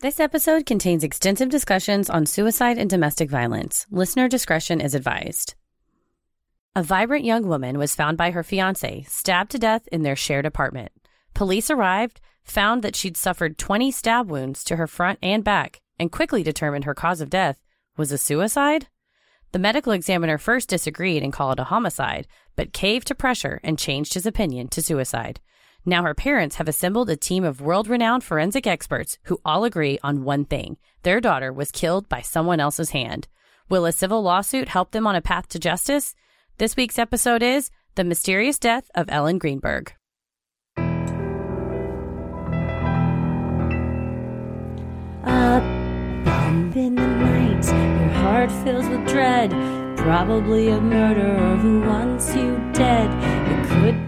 This episode contains extensive discussions on suicide and domestic violence. Listener discretion is advised. A vibrant young woman was found by her fiance, stabbed to death in their shared apartment. Police arrived, found that she'd suffered 20 stab wounds to her front and back, and quickly determined her cause of death was a suicide. The medical examiner first disagreed and called it a homicide, but caved to pressure and changed his opinion to suicide. Now her parents have assembled a team of world renowned forensic experts who all agree on one thing their daughter was killed by someone else's hand. Will a civil lawsuit help them on a path to justice? This week's episode is The Mysterious Death of Ellen Greenberg. Bump in the night, your heart fills with dread. Probably a murderer who wants you dead.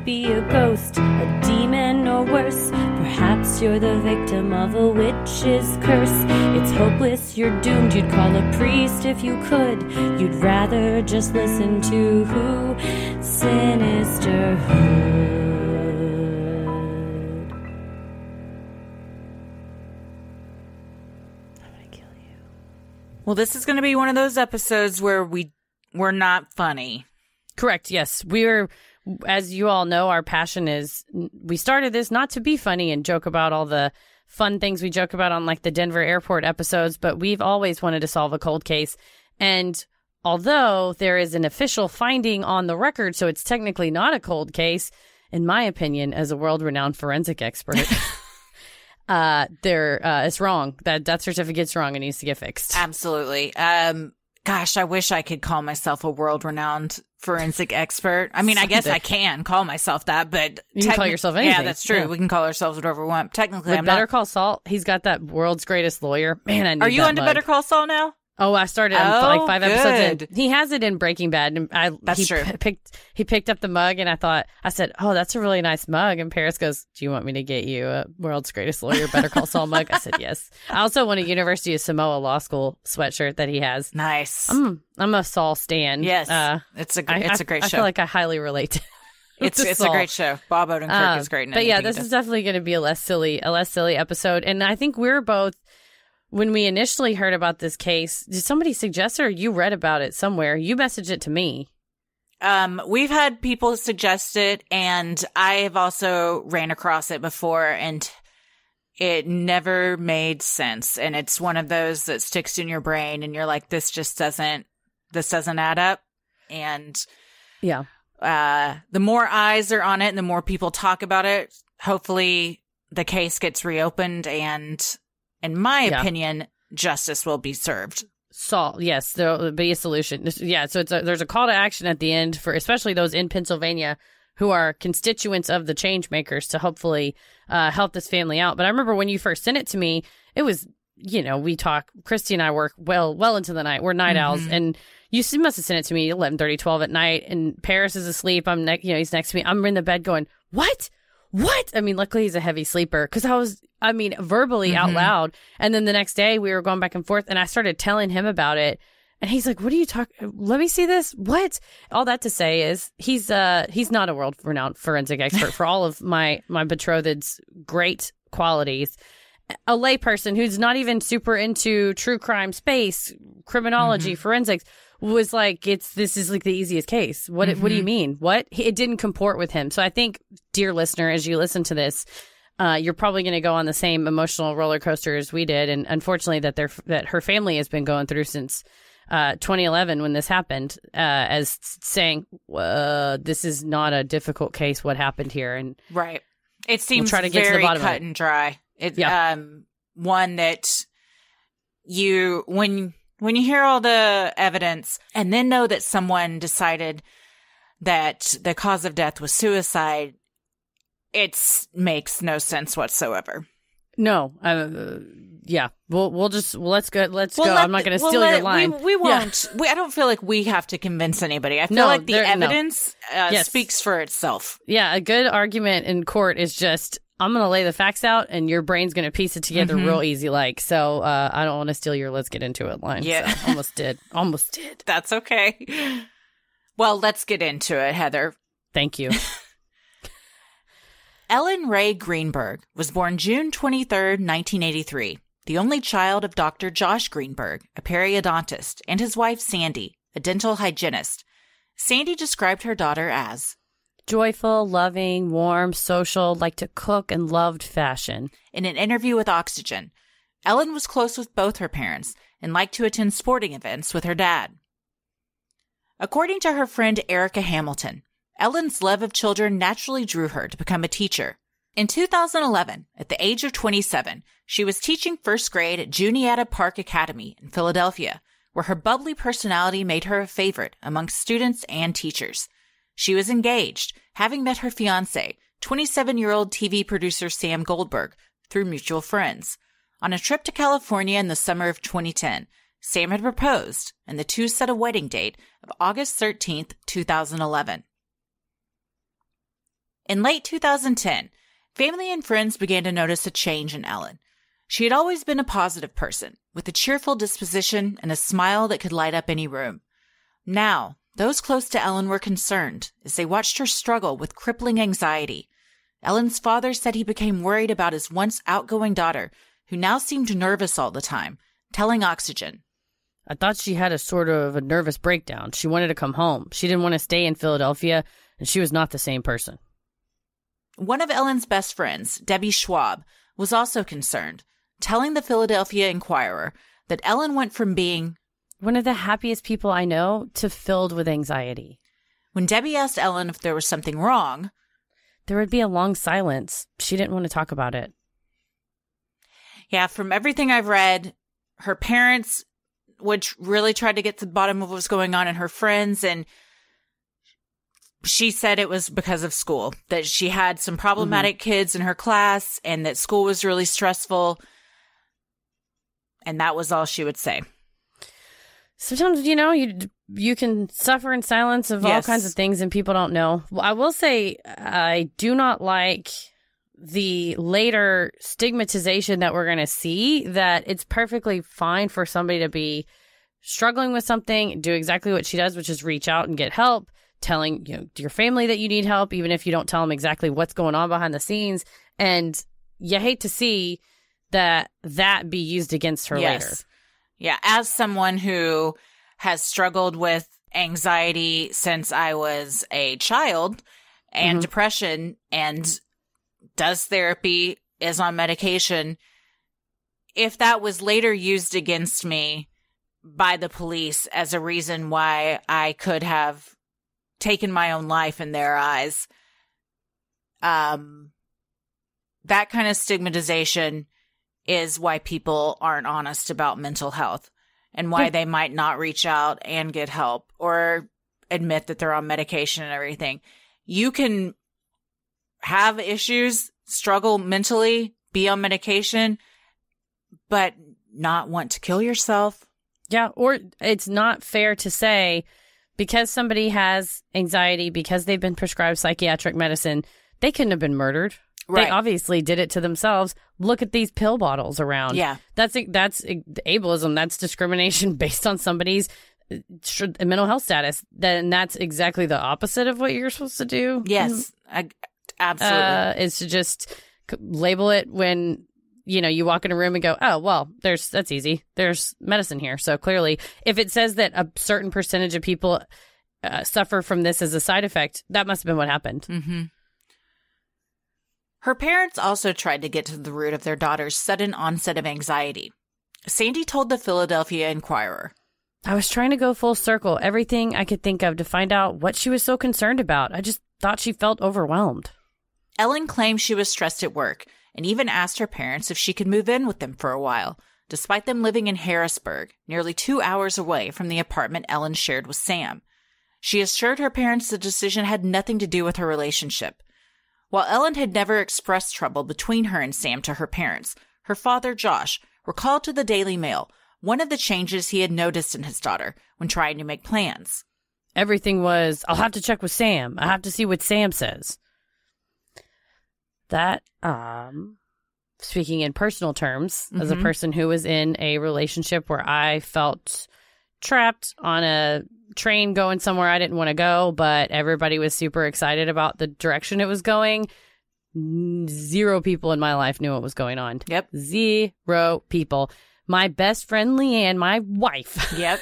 It be a ghost, a demon, or worse. Perhaps you're the victim of a witch's curse. It's hopeless, you're doomed. You'd call a priest if you could. You'd rather just listen to who? Sinisterhood. I'm gonna kill you. Well, this is going to be one of those episodes where we we're not funny. Correct. Yes. We are, as you all know, our passion is we started this not to be funny and joke about all the fun things we joke about on like the Denver airport episodes, but we've always wanted to solve a cold case. And although there is an official finding on the record, so it's technically not a cold case, in my opinion, as a world renowned forensic expert. Uh, there, uh, it's wrong. That death certificate's wrong. It needs to get fixed. Absolutely. Um, gosh, I wish I could call myself a world renowned forensic expert. I mean, I guess I can call myself that, but You can call yourself Yeah, that's true. Yeah. We can call ourselves whatever we want. Technically, With I'm Better not. Call Saul, he's got that world's greatest lawyer. Man, I need Are you onto mug. Better Call Saul now? Oh, I started I'm Oh, like five episodes good. in. He has it in Breaking Bad, and I That's he true. p- picked he picked up the mug, and I thought I said, "Oh, that's a really nice mug." And Paris goes, "Do you want me to get you a World's Greatest Lawyer Better Call Saul mug?" I said, "Yes." I also want a University of Samoa Law School sweatshirt that he has. Nice. I'm I'm a Saul stan. yes, uh, it's a gr- it's I- a great I show. I feel like I highly relate. To it's it's a great show. Bob Odenkirk Um, is great. But yeah, this is definitely going to be a less silly, a less silly episode. And I think we're both, when we initially heard about this case, did somebody suggest it or you read about it somewhere? You messaged it to me. Um, we've had people suggest it, and I have also ran across it before, and it never made sense. And it's one of those that sticks in your brain, and you're like, "This just doesn't, this doesn't add up." And Yeah. uh, the more eyes are on it, and the more people talk about it, hopefully the case gets reopened, and in my Yeah. opinion, justice will be served. Saul, yes, there'll be a solution. Yeah, so it's a, there's a call to action at the end for especially those in Pennsylvania who are constituents of the change makers to hopefully uh, help this family out. But I remember when you first sent it to me, it was you know we talk. Christy and I work well well into the night. We're night owls, and you must have sent it to me 11, 12 at night. And Paris is asleep. I'm ne- you know he's next to me. I'm in the bed going what. What? I mean, luckily he's a heavy sleeper because I was, I mean, verbally out loud. And then the next day we were going back and forth and I started telling him about it. And he's like, what are you talking? Let me see this. What? All that to say is he's, uh, he's not a world renowned forensic expert for all of my, my betrothed's great qualities. A layperson who's not even super into true crime space, criminology, forensics was like, it's, this is like the easiest case. What, what do you mean? What? It didn't comport with him. So I think, dear listener, as you listen to this, uh, you're probably going to go on the same emotional roller coaster as we did, and unfortunately, that their that her family has been going through since uh, 2011 when this happened, uh, as saying uh, this is not a difficult case. What happened here? And Right. It seems try to get to the very bottom of cut it. and dry. It Yeah. um one that you when when you hear all the evidence and then know that someone decided that the cause of death was suicide, it makes no sense whatsoever. no, uh, yeah, we'll we'll just well, let's go. Let's go. let I'm not going to we'll steal let- your line. We, we won't. We, I don't feel like we have to convince anybody. I feel No, like the there- no. evidence uh, Yes. speaks for itself. Yeah, a good argument in court is just I'm going to lay the facts out and your brain's going to piece it together Mhm. real easy like. So, uh, I don't want to steal your let's get into it line. Yeah. So, almost did. Almost did. That's okay. Well, let's get into it, Heather. Thank you. Ellen Rae Greenberg was born June 23, 1983. the only child of Dr. Josh Greenberg, a periodontist, and his wife Sandy, a dental hygienist. Sandy described her daughter as Joyful, loving, warm, social, liked to cook, and loved fashion. in an interview with Oxygen. Ellen was close with both her parents and liked to attend sporting events with her dad. According to her friend Erica Hamilton, Ellen's love of children naturally drew her to become a teacher. In 2011, at the age of 27, she was teaching first grade at Juniata Park Academy in Philadelphia, where her bubbly personality made her a favorite among students and teachers. She was engaged, having met her fiance, 27 year old TV producer Sam Goldberg, through mutual friends. On a trip to California in the summer of 2010, Sam had proposed, and the two set a wedding date of August 13th, 2011. In late 2010, family and friends began to notice a change in Ellen. She had always been a positive person, with a cheerful disposition and a smile that could light up any room. Now, those close to Ellen were concerned as they watched her struggle with crippling anxiety. Ellen's father said he became worried about his once outgoing daughter, who now seemed nervous all the time, telling Oxygen. I thought she had a sort of a nervous breakdown. She wanted to come home. She didn't want to stay in Philadelphia, and she was not the same person. One of Ellen's best friends, Debbie Schwab, was also concerned, telling the Philadelphia Inquirer that Ellen went from being One of the happiest people I know to filled with anxiety. When Debbie asked Ellen if there was something wrong, There would be a long silence. She didn't want to talk about it. yeah, from everything I've read, her parents would really try to get to the bottom of what was going on and her friends and she said it was because of school that she had some problematic mm-hmm. kids in her class and that school was really stressful and that was all she would say Sometimes, you know, you you can suffer in silence of all kinds of things, and people don't know. Well, I will say, I do not like the later stigmatization that we're going to see. That it's perfectly fine for somebody to be struggling with something, do exactly what she does, which is reach out and get help. Telling you know your family that you need help, even if you don't tell them exactly what's going on behind the scenes, and you hate to see that that be used against her later. Yeah, as someone who has struggled with anxiety since I was a child and Mhm. depression and does therapy, is on medication, if that was later used against me by the police as a reason why I could have taken my own life in their eyes, um, that kind of stigmatization is why people aren't honest about mental health and why they might not reach out and get help or admit that they're on medication and everything. You can have issues, struggle mentally, be on medication, but not want to kill yourself. Yeah, or it's not fair to say because somebody has anxiety because they've been prescribed psychiatric medicine, they couldn't have been murdered. They obviously did it to themselves. Look at these pill bottles around. Yeah. That's that's ableism. That's discrimination based on somebody's uh, mental health status. Then that's exactly the opposite of what you're supposed to do. Yes. I, absolutely. uh, is to just label it when you know you walk in a room and go, oh well, there's that's easy. There's medicine here, so clearly, if it says that a certain percentage of people uh, suffer from this as a side effect, that must have been what happened. hmm Her parents also tried to get to the root of their daughter's sudden onset of anxiety. Sandy told the Philadelphia Inquirer, I was trying to go full circle, everything I could think of to find out what she was so concerned about. I just thought she felt overwhelmed. Ellen claimed she was stressed at work and even asked her parents if she could move in with them for a while, despite them living in Harrisburg, nearly two hours away from the apartment Ellen shared with Sam. She assured her parents the decision had nothing to do with her relationship. While Ellen had never expressed trouble between her and Sam to her parents, her father, Josh, recalled to the Daily Mail one of the changes he had noticed in his daughter when trying to make plans. everything was I'll have to check with Sam. I have to see what Sam says. That um speaking in personal terms as a Mhm. person who was in a relationship where I felt trapped on a train going somewhere I didn't want to go, but everybody was super excited about the direction it was going. Zero people in my life knew what was going on. Yep. Zero people. My best friend Leanne, my wife, Yep.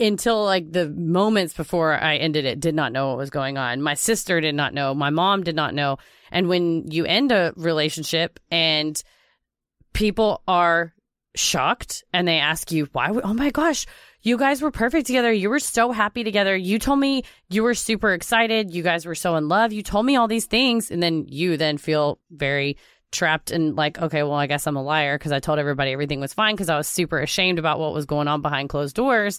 until like the moments before I ended it, did not know what was going on. My sister did not know. My mom did not know. And when you end a relationship and people are shocked and they ask you, why? would- Oh my gosh, you guys were perfect together. You were so happy together. You told me you were super excited. You guys were so in love. You told me all these things. And then you then feel very trapped and like, okay, well, I guess I'm a liar because I told everybody everything was fine because I was super ashamed about what was going on behind closed doors.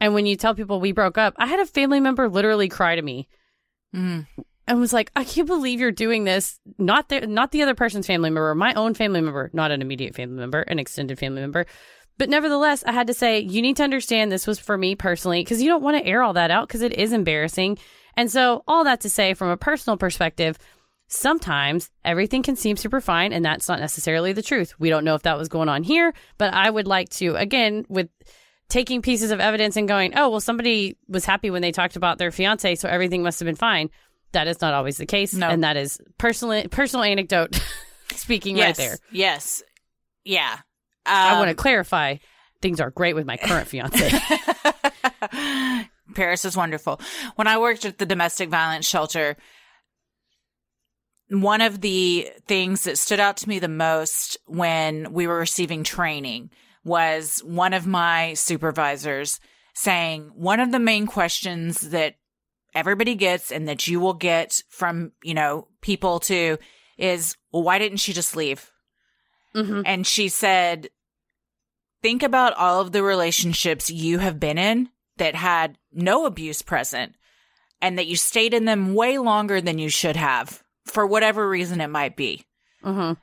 And when you tell people we broke up, I had a family member literally cry to me Mm. and was like, "I can't believe you're doing this." Not the not the other person's family member, my own family member, not an immediate family member, an extended family member. But nevertheless, I had to say, you need to understand this was for me personally because you don't want to air all that out because it is embarrassing. And so, all that to say, from a personal perspective, sometimes everything can seem super fine, and that's not necessarily the truth. We don't know if that was going on here, but I would like to, again, with taking pieces of evidence and going, oh, well, somebody was happy when they talked about their fiance, so everything must have been fine. That is not always the case. No. And that is personal, personal anecdote speaking yes. right there. Yes. Yeah. I Um, want to clarify things are great with my current fiance. Paris is wonderful. When I worked at the domestic violence shelter, one of the things that stood out to me the most when we were receiving training was one of my supervisors saying one of the main questions that everybody gets and that you will get from, you know, people too is, well, why didn't she just leave? Mhm. And she said, think about all of the relationships you have been in that had no abuse present and that you stayed in them way longer than you should have for whatever reason it might be. Mhm.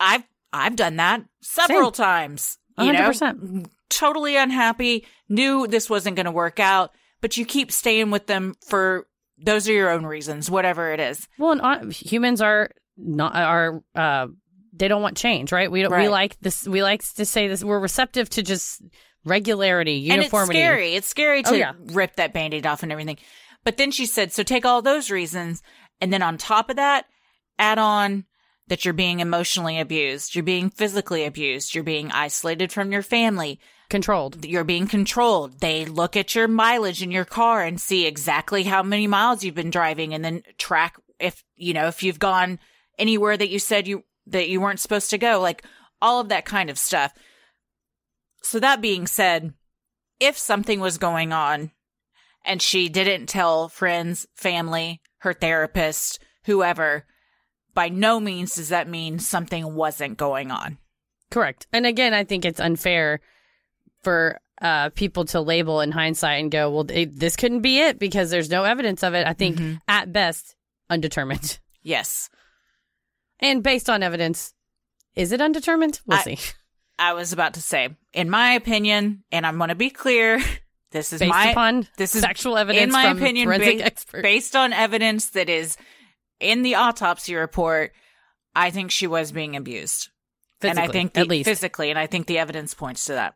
I've I've done that several times. You know, 100%. totally unhappy, knew this wasn't going to work out, but you keep staying with them for those are your own reasons, whatever it is. Well, and uh, humans are not are uh they don't want change, right? We don't, we like this. We like to say this. We're receptive to just regularity, uniformity. And it's scary. It's scary to Oh, yeah. rip that band-aid off and everything. But then she said, so take all those reasons. And then on top of that, add on that you're being emotionally abused. You're being physically abused. You're being isolated from your family. controlled. You're being controlled. They look at your mileage in your car and see exactly how many miles you've been driving and then track if, you know, if you've gone anywhere that you said you, that you weren't supposed to go, like all of that kind of stuff. So that being said, if something was going on and she didn't tell friends, family, her therapist, whoever, by no means does that mean something wasn't going on. Correct. And again, I think it's unfair for uh, people to label in hindsight and go, well, it, this couldn't be it because there's no evidence of it. I think Mm-hmm. at best, undetermined. Yes. And based on evidence, is it undetermined? We'll I- see. I was about to say, in my opinion, and I'm going to be clear, this is Based my upon this is factual evidence in my opinion ba- based on evidence that is in the autopsy report. I think she was being abused, and I think the, at least physically, and I think the evidence points to that.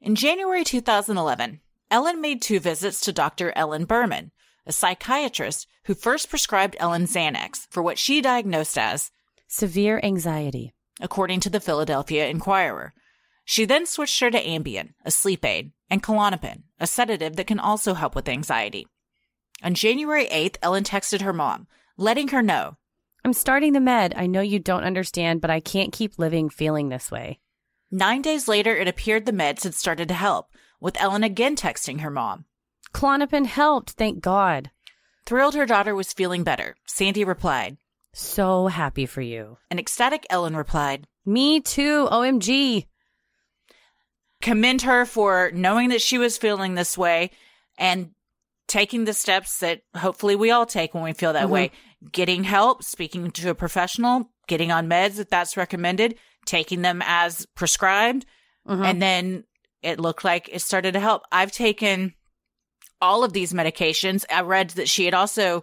In January 2011, Ellen made two visits to Dr. Ellen Berman, a psychiatrist who first prescribed Ellen Xanax for what she diagnosed as severe anxiety. according to the Philadelphia Inquirer. She then switched her to Ambien, a sleep aid, and Klonopin, a sedative that can also help with anxiety. On January 8th, Ellen texted her mom, letting her know, I'm starting the med. I know you don't understand, but I can't keep living feeling this way. Nine days later, it appeared the meds had started to help, with Ellen again texting her mom. Klonopin helped, thank God. Thrilled her daughter was feeling better, Sandy replied. So happy for you. An ecstatic Ellen replied, Me too. OMG. commend her for knowing that she was feeling this way and taking the steps that hopefully we all take when we feel that Mhm. way. Getting help, speaking to a professional, getting on meds if that's recommended, taking them as prescribed. Mhm. And then it looked like it started to help. I've taken all of these medications. I read that she had also,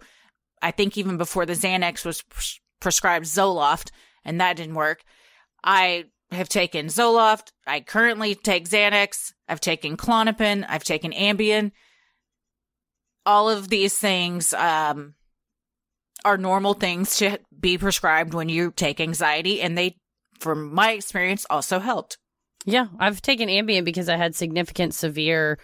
I think even before the Xanax was pres- prescribed Zoloft, and that didn't work. I have taken Zoloft. I currently take Xanax. I've taken Klonopin. I've taken Ambien. All of these things um, are normal things to be prescribed when you take anxiety, and they, from my experience, also helped. Yeah, I've taken Ambien because I had significant severe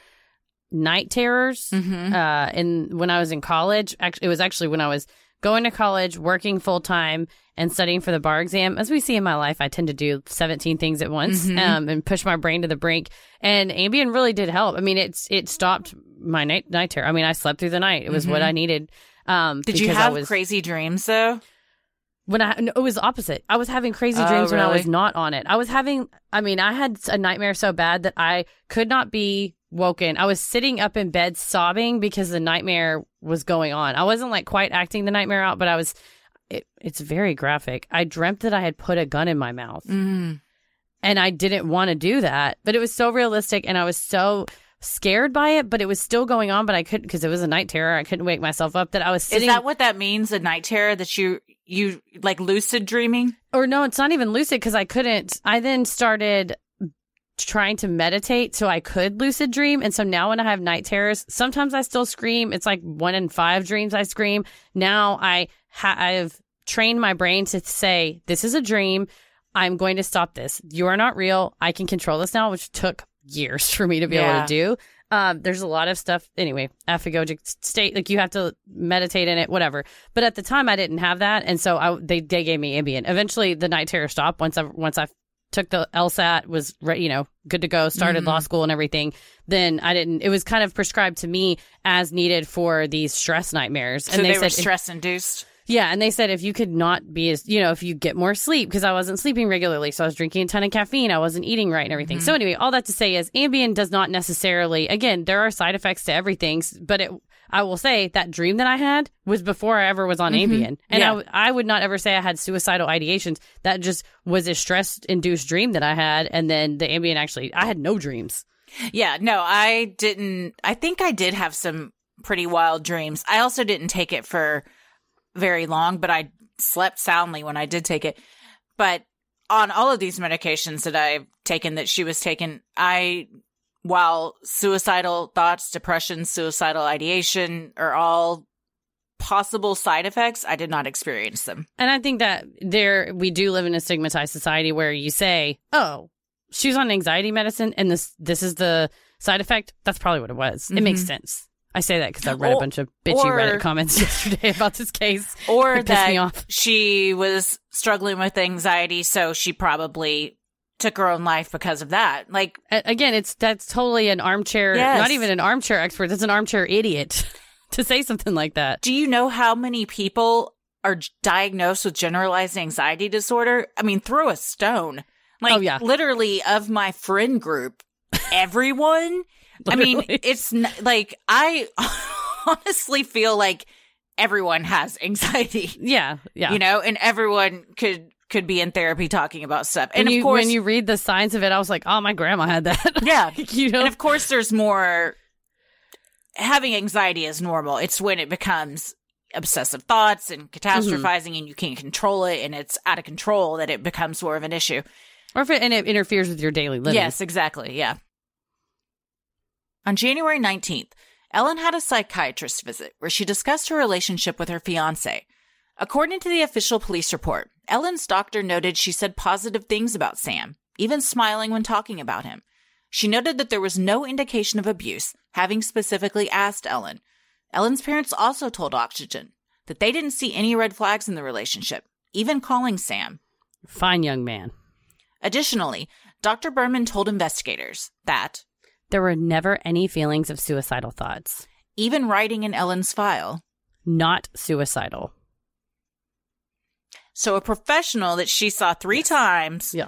night terrors. Mm-hmm. Uh, and when I was in college, actually, it was actually when I was going to college, working full time, and studying for the bar exam. As we see in my life, I tend to do 17 things at once Mhm. um, and push my brain to the brink. And Ambien really did help. I mean, it's it stopped my night night terror. I mean, I slept through the night. It was what Mhm. I needed. Um, Did you have was- crazy dreams though? when I no, it was opposite. I was having crazy Oh, dreams when I was not on it. I was having I mean, I had a nightmare so bad that I could not be woken. I was sitting up in bed sobbing because the nightmare was going on. I wasn't like quite acting the nightmare out, but I was it, it's very graphic. I dreamt that I had put a gun in my mouth Mm. and I didn't want to do that, but it was so realistic and I was so scared by it, but it was still going on, but I couldn't because it was a night terror. I couldn't wake myself up that I was Is sitting that what that means? A night terror that you you like lucid dreaming? or no, it's not even lucid because I couldn't. I then started trying to meditate so I could lucid dream. And so now when I have night terrors, sometimes I still scream. It's like one in five dreams I scream. Now I ha- I've trained my brain to say, this is a dream. I'm going to stop this. You are not real. I can control this now, which took years for me to be able to do. Um, there's a lot of stuff. Anyway, aphagogic state, like you have to meditate in it, whatever. But at the time, I didn't have that, and so I they they gave me Ambien. Eventually, the night terror stopped once I once I took the LSAT, was re- you know good to go, started Mhm. law school and everything. Then I didn't. It was kind of prescribed to me as needed for these stress nightmares, So and they, they, were said stress induced. Yeah, and they said if you could not be as, you know, if you get more sleep, because I wasn't sleeping regularly, so I was drinking a ton of caffeine, I wasn't eating right and everything. So, mm-hmm. anyway, all that to say is Ambien does not necessarily, again, there are side effects to everything, but it, I will say that dream that I had was before I ever was on mm-hmm. Ambien. And Yeah. I I, would not ever say I had suicidal ideations. That just was a stress induced dream that I had. And then the Ambien actually, I had no dreams. Yeah, no, I didn't. I think I did have some pretty wild dreams. I also didn't take it for very long, but I slept soundly when I did take it. But on all of these medications that I've taken, that she was taking, I, while suicidal thoughts, depression, suicidal ideation are all possible side effects, I did not experience them. And I think that there we do live in a stigmatized society where you say, "Oh, she was on anxiety medicine, and this this is the side effect." That's probably what it was. It makes mm-hmm. sense. I say that because I read a bunch of bitchy or- Reddit comments yesterday about this case. Or It that she was struggling with anxiety, so she probably took her own life because of that. Like, Again, it's that's totally an armchair, Yes. not even an armchair expert. That's an armchair idiot to say something like that. do you know how many people are diagnosed with generalized anxiety disorder? I mean, throw a stone. Like, Oh, yeah. literally, of my friend group, everyone. I mean, it's n- like, I honestly feel like everyone has anxiety, Yeah, yeah. you know, and everyone could could be in therapy talking about stuff. And when of you, course, when you read the signs of it, I was like, "Oh, my grandma had that." yeah, you know, And of course, there's more. Having anxiety is normal. It's when it becomes obsessive thoughts and mm-hmm. catastrophizing and you can't control it and it's out of control that it becomes more of an issue. or if it, and it interferes with your daily living. Yes, exactly. Yeah. On January 19th, Ellen had a psychiatrist visit where she discussed her relationship with her fiance. According to the official police report, Ellen's doctor noted she said positive things about Sam, even smiling when talking about him. She noted that there was no indication of abuse, having specifically asked Ellen. Ellen's parents also told Oxygen that they didn't see any red flags in the relationship, even calling Sam. Fine young man. Additionally, Dr. Berman told investigators that, There were never any feelings of suicidal thoughts. even writing in Ellen's file, Not suicidal. so a professional that she saw three times, Yeah.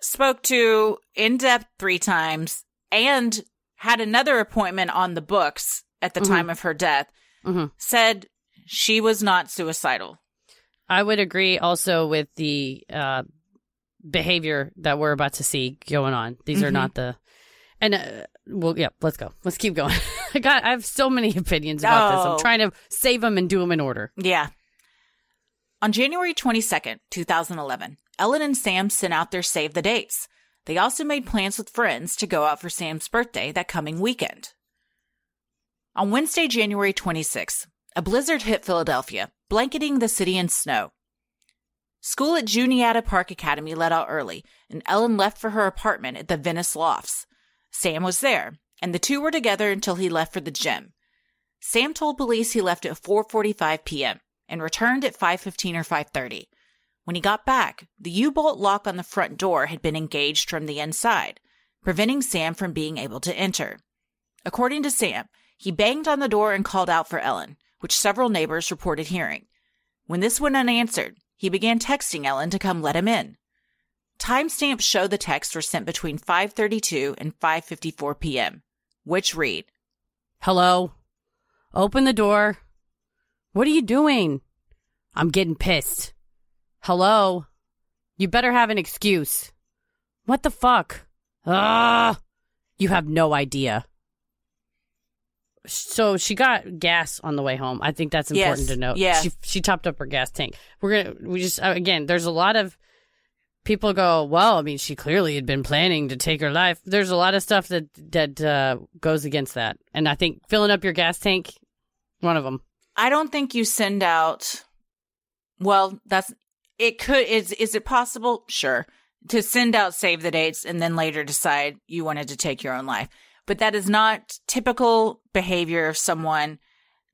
spoke to in depth three times, and had another appointment on the books at the Mhm. time of her death, hmm said she was not suicidal. I would agree also with the uh, behavior that we're about to see going on. These are Mhm. not the. And uh, well, yeah, let's go. Let's keep going. I got. I have so many opinions about this. Oh. I'm trying to save them and do them in order. Yeah. On January 22nd, 2011, Ellen and Sam sent out their save the dates. They also made plans with friends to go out for Sam's birthday that coming weekend. On Wednesday, January 26th, a blizzard hit Philadelphia, blanketing the city in snow. School at Juniata Park Academy let out early, and Ellen left for her apartment at the Venice Lofts. Sam was there, and the two were together until he left for the gym. Sam told police he left at 4:45 p.m. and returned at 5:15 or 5:30. When he got back, the U-bolt lock on the front door had been engaged from the inside, preventing Sam from being able to enter. According to Sam, he banged on the door and called out for Ellen, which several neighbors reported hearing. When this went unanswered, he began texting Ellen to come let him in. Timestamps show the texts were sent between 5:32 and 5:54 p.m., which read, Hello? Open the door. What are you doing? I'm getting pissed. Hello? You better have an excuse. What the fuck? Ah! You have no idea. So she got gas on the way home. I think that's important Yes, to note. yeah. She she topped up her gas tank. We're gonna we just uh, again. There's a lot of people go. Well, I mean, she clearly had been planning to take her life. There's a lot of stuff that that uh, goes against that, and I think filling up your gas tank, one of them. I don't think you send out. Well, that's it. Could is is it possible? Sure, to send out save the dates and then later decide you wanted to take your own life, but that is not typical behavior of someone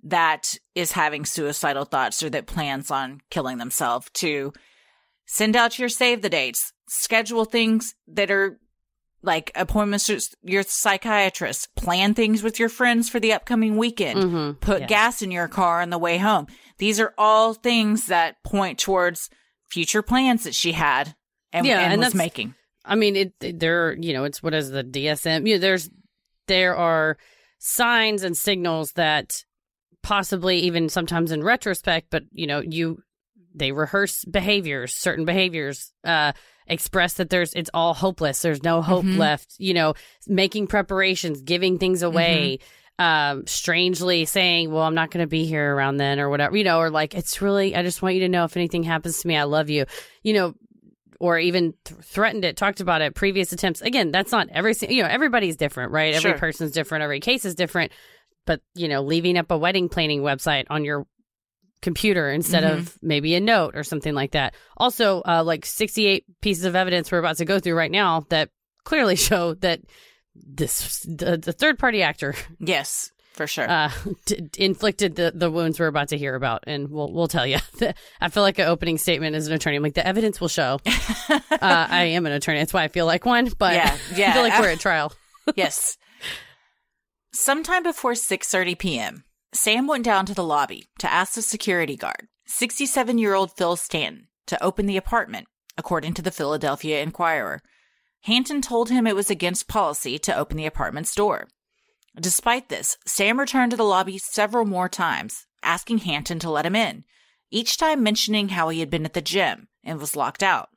that is having suicidal thoughts or that plans on killing themselves. To send out your save the dates, schedule things that are like appointments with your psychiatrist, plan things with your friends for the upcoming weekend Mm-hmm. put gas in your car on the way home. These are all things that point towards future plans that she had and, Yeah, and and was making. I mean, it, it- there, you know, it's what is the DSM? You know, there's, there are signs and signals that possibly even sometimes in retrospect, but you know, you, they rehearse behaviors, certain behaviors, uh, express that there's, it's all hopeless. There's no hope Mhm. left, you know, making preparations, giving things away. Um, strangely saying, well, I'm not going to be here around then or whatever, you know, or like, it's really, I just want you to know if anything happens to me, I love you, you know, or even th- threatened it, talked about it, previous attempts. Again, that's not every, you know, everybody's different, right? Every Sure. person's different, every case is different. But, you know, leaving up a wedding planning website on your computer instead Mm-hmm. of maybe a note or something like that. Also, uh, like 68 pieces of evidence we're about to go through right now that clearly show that this, the, the third party actor Yes, for sure. uh, d- inflicted the, the wounds we're about to hear about, and we'll we'll tell you. I feel like an opening statement as an attorney. I'm like the evidence will show. uh, I am an attorney. That's why I feel like one. But Yeah, I yeah. feel like we're at trial. yes. Sometime before 6:30 p.m., Sam went down to the lobby to ask the security guard, 67-year-old Phil Hanton, to open the apartment, according to the Philadelphia Inquirer. Hanton told him it was against policy to open the apartment's door. Despite this, Sam returned to the lobby several more times, asking Hanton to let him in, each time mentioning how he had been at the gym and was locked out.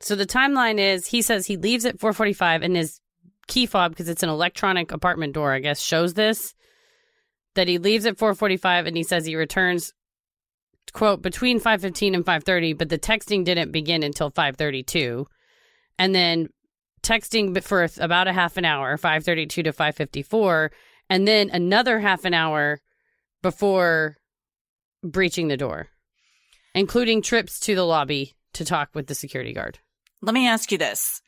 So the timeline is he says he leaves at 4:45, and his key fob because it's an electronic apartment door. I guess shows this that he leaves at 4:45, and he says he returns quote between 5:15 and 5:30, but the texting didn't begin until 5:32, and then texting for about a half an hour, 5:32 to 5:54, and then another half an hour before breaching the door, including trips to the lobby to talk with the security guard. Let me ask you this.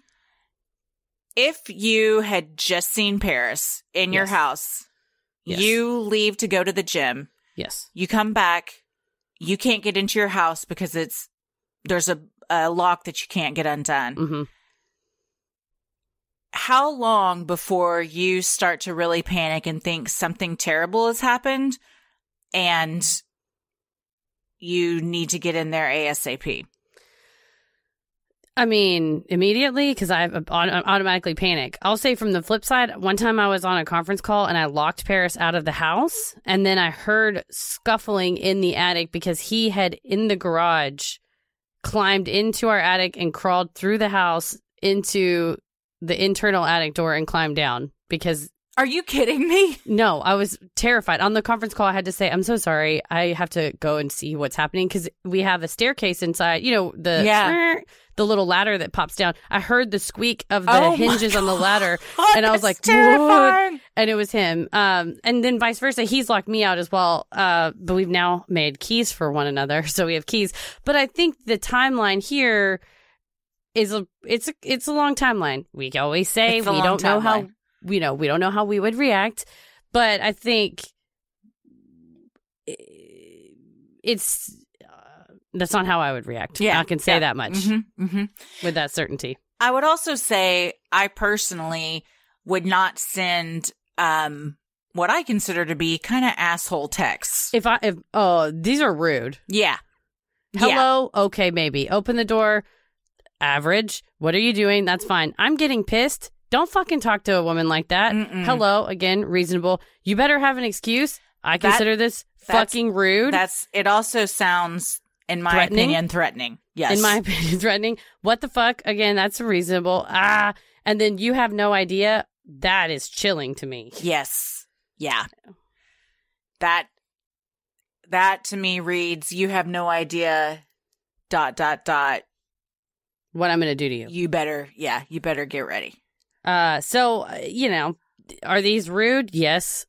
If you had just seen Paris in your house, Yes. you leave to go to the gym, Yes. you come back, you can't get into your house because it's there's a, a lock that you can't get undone. hmm How long before you start to really panic and think something terrible has happened and you need to get in there ASAP? I mean, immediately because I automatically panic. I'll say from the flip side, one time I was on a conference call and I locked Paris out of the house, and then I heard scuffling in the attic because he had in the garage climbed into our attic and crawled through the house into the internal attic door and climbed down because Are you kidding me? no, I was terrified. On the conference call, I had to say, I'm so sorry. I have to go and see what's happening because we have a staircase inside, you know, the, Yeah. The little ladder that pops down. I heard the squeak of the Oh hinges on the ladder, and I was like, terrifying. "What?" And it was him. Um, and then vice versa, he's locked me out as well. Uh, but we've now made keys for one another, so we have keys. But I think the timeline here is a it's a it's a long timeline. We always say we don't know how you know we don't know how we would react, but I think it's uh, that's not how I would react. Yeah, I can say yeah. that much Mhm, mhm. with that certainty. I would also say I personally would not send um what I consider to be kind of asshole texts. If I if oh these are rude. yeah. Yeah. Hello, okay, maybe open the door. Average. What are you doing? That's fine. I'm getting pissed. Don't fucking talk to a woman like that. Mm-mm. Hello, again, reasonable. You better have an excuse. I That- consider this fucking rude. That's it also sounds in my Threatening? opinion threatening. Yes. in my opinion, threatening. What the fuck? Again, that's reasonable. Ah, and then you have no idea. That is chilling to me. Yes. Yeah. That that to me reads you have no idea dot dot dot What I'm going to do to you. you better yeah, you better get ready. Uh, so uh, you know, are these rude? Yes.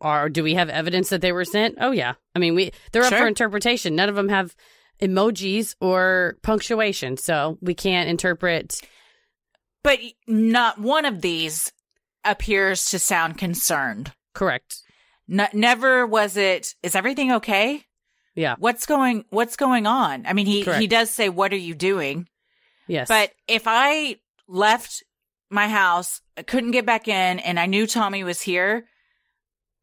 Are do we have evidence that they were sent? Oh yeah. I mean, we they're up Sure. for interpretation. None of them have emojis or punctuation, so we can't interpret. But not one of these appears to sound concerned. Correct. Never was it is everything okay? Yeah. What's going what's going on? I mean he he does say what are you doing? Yes. But if I left my house, I couldn't get back in, and I knew Tommy was here,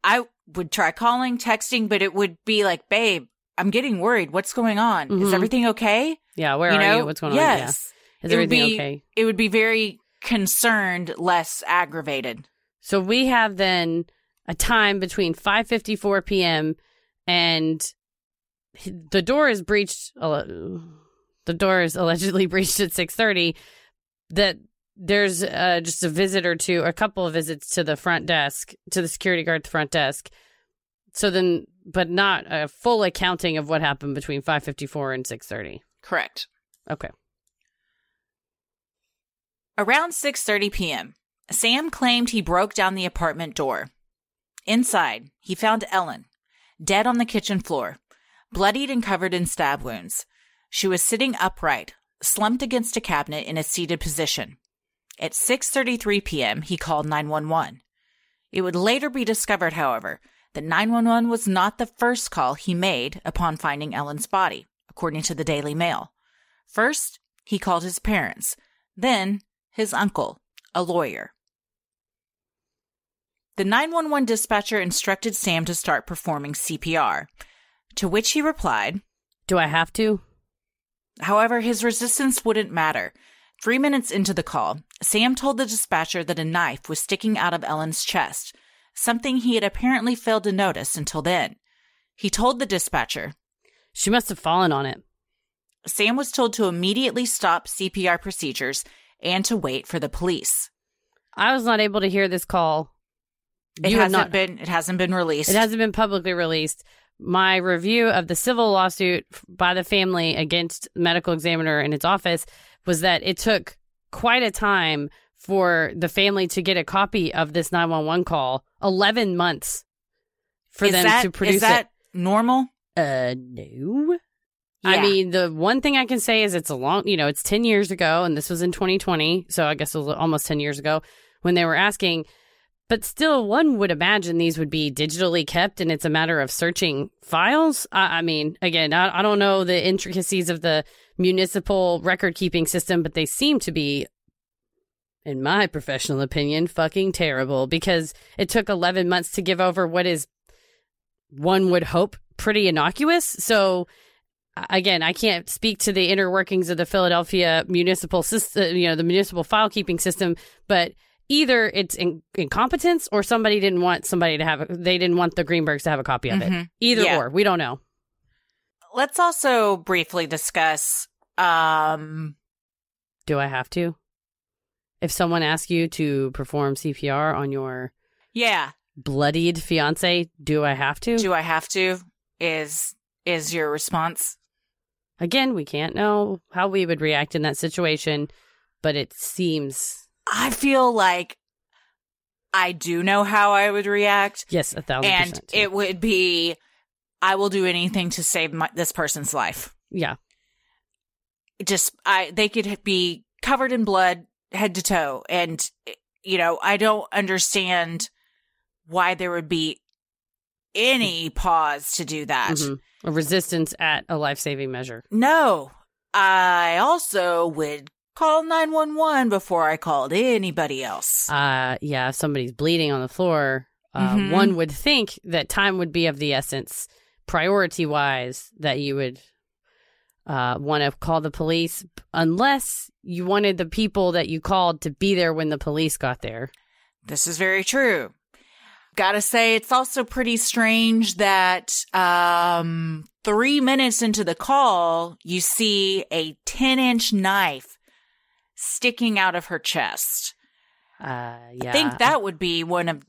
I would try calling, texting, but it would be like, babe, I'm getting worried. What's going on? Is Mhm. everything okay? yeah, where you are know? you? What's going on? Yes. Yeah. Is It would everything be- okay? It would be very concerned, less aggravated. So we have then a time between 5:54 p.m. and the door is breached. uh, The door is allegedly breached at 6:30. That there's uh, just a visit or two, a couple of visits to the front desk, to the security guard at the front desk. So then, but not a full accounting of what happened between 5:54 and 6:30. Correct. Okay. Around 6:30 p.m., Sam claimed he broke down the apartment door. Inside, he found Ellen, dead on the kitchen floor, bloodied and covered in stab wounds. She was sitting upright, slumped against a cabinet in a seated position. At 6:33 p.m., he called 911. It would later be discovered, however, that 911 was not the first call he made upon finding Ellen's body, according to the Daily Mail. First, he called his parents, then his uncle, a lawyer. The 911 dispatcher instructed Sam to start performing CPR, to which he replied, Do I have to? However, his resistance wouldn't matter. Three minutes into the call, Sam told the dispatcher that a knife was sticking out of Ellen's chest, something he had apparently failed to notice until then. He told the dispatcher, She must have fallen on it. Sam was told to immediately stop CPR procedures and to wait for the police. I was not able to hear this call. It You have hasn't not- been it hasn't been released. It hasn't been publicly released. My review of the civil lawsuit by the family against medical examiner in its office was that it took quite a time for the family to get a copy of this 911 call 11 months for is them that, to produce is that normal? uh no I mean, the one thing I can say is it's a long, you know, it's 10 years ago, and this was in 2020. So I guess it was almost 10 years ago when they were asking. But still, one would imagine these would be digitally kept, and it's a matter of searching files. I, I mean, again, I, I don't know the intricacies of the municipal record keeping system, but they seem to be, in my professional opinion, fucking terrible because it took 11 months to give over what is, one would hope, pretty innocuous. So, again, I can't speak to the inner workings of the Philadelphia municipal system, uh, you know, the municipal file keeping system, but either it's in- incompetence or somebody didn't want somebody to have, a, they didn't want the Greenbergs to have a copy of it. Mhm. Either Yeah. or, we don't know. Let's also briefly discuss um Do I have to? If someone asks you to perform CPR on your yeah, bloodied fiance, do I have to? do I have to? Is is your response? Again, we can't know how we would react in that situation, but it seems I feel like I do know how I would react. yes, a thousand and percent. And it would be I will do anything to save my, this person's life. yeah, just I they could be covered in blood head to toe and you know, I don't understand why there would be any pause to do that. mhm. a resistance at a life saving measure. No. I also would call 911 before I called anybody else. Uh, yeah, if somebody's bleeding on the floor, uh, Mhm. one would think that time would be of the essence, priority wise, that you would uh, want to call the police, unless you wanted the people that you called to be there when the police got there. This is very true. Gotta say, it's also pretty strange that um, three minutes into the call, you see a 10 inch knife sticking out of her chest. Uh, yeah, I think that would be one of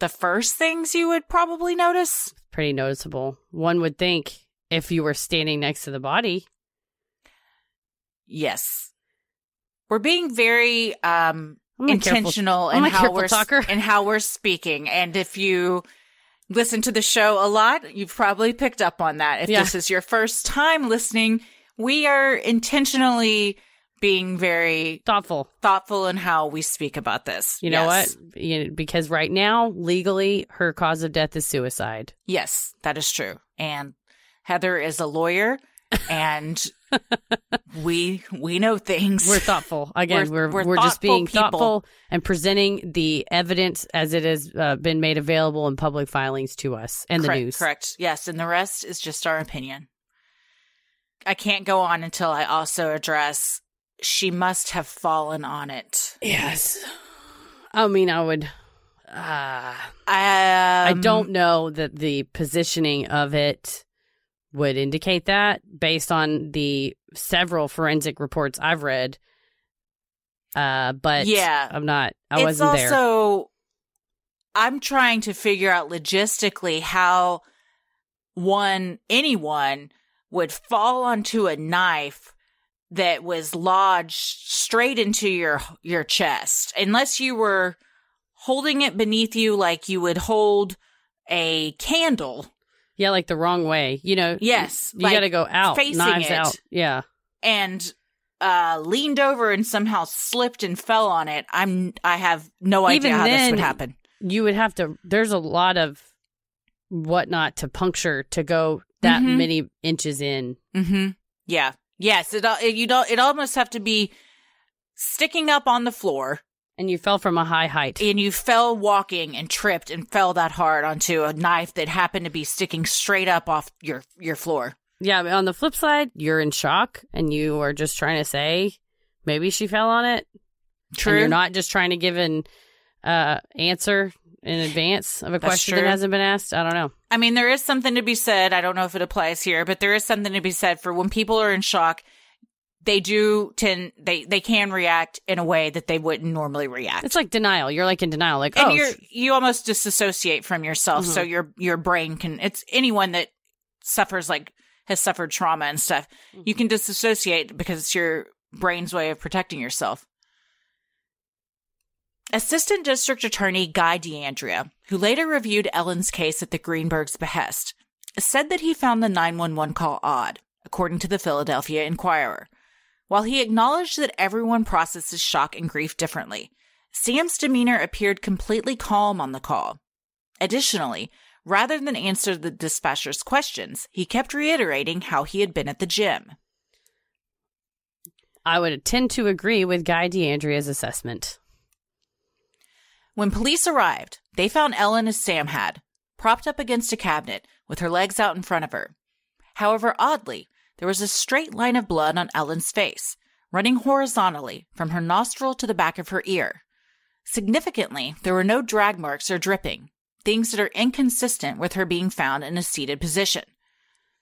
the first things you would probably notice. pretty noticeable. One would think if you were standing next to the body. Yes. We're being very um, I'm a careful- intentional in how we're talker. in how we're speaking. And if you listen to the show a lot, you've probably picked up on that. If Yeah. this is your first time listening, we are intentionally being very thoughtful. thoughtful in how we speak about this. You know Yes. what? Because right now, legally, her cause of death is suicide. Yes, that is true. And Heather is a lawyer and we we know things. We're thoughtful. Again, We're- we're we're we're, just being people. thoughtful and presenting the evidence as it has uh, been made available in public filings to us and correct, the news. Correct. Yes, and the rest is just our opinion. I can't go on until I also address she must have fallen on it. Yes. I mean, I would. Uh, Um, I don't know that the positioning of it would indicate that based on the several forensic reports I've read. Uh, but Yeah. I'm not. I it's wasn't there. So I'm trying to figure out logistically how one anyone would fall onto a knife that was lodged straight into your your chest unless you were holding it beneath you like you would hold a candle Yeah, like the wrong way. You know. Yes, You like got to go out, facing knives it. out. Yeah. and uh leaned over and somehow slipped and fell on it i'm i have no idea Even how this would happen You would have to. There's a lot of whatnot to puncture to go that Mhm. many inches in. Mm-hmm. Yeah. Yes. It, it you don't. It almost have to be sticking up on the floor, And you fell from a high height. and you fell walking and tripped and fell that hard onto a knife that happened to be sticking straight up off your your floor. Yeah, but on the flip side, you're in shock and you are just trying to say maybe she fell on it. True. And you're not just trying to give an uh, answer in advance of a That's question true. that hasn't been asked. I don't know. I mean, there is something to be said. I don't know if it applies here, but there is something to be said for when people are in shock. They do tend they they can react in a way that they wouldn't normally react. It's like denial. You're like in denial. Like, and oh, you're you almost disassociate from yourself so Mhm. your your brain can it's anyone that suffers like has suffered trauma and stuff you Mm-hmm. can disassociate because it's your brain's way of protecting yourself assistant district attorney guy deandrea who later reviewed ellen's case at the greenbergs behest said that he found the 911 call odd according to the philadelphia inquirer while he acknowledged that everyone processes shock and grief differently Sam's demeanor appeared completely calm on the call. Additionally, rather than answer the dispatcher's questions, he kept reiterating how he had been at the gym. I would tend to agree with Guy DeAndrea's assessment. When police arrived, they found Ellen as Sam had, propped up against a cabinet with her legs out in front of her. However, oddly, there was a straight line of blood on Ellen's face, running horizontally from her nostril to the back of her ear. Significantly, there were no drag marks or dripping, things that are inconsistent with her being found in a seated position.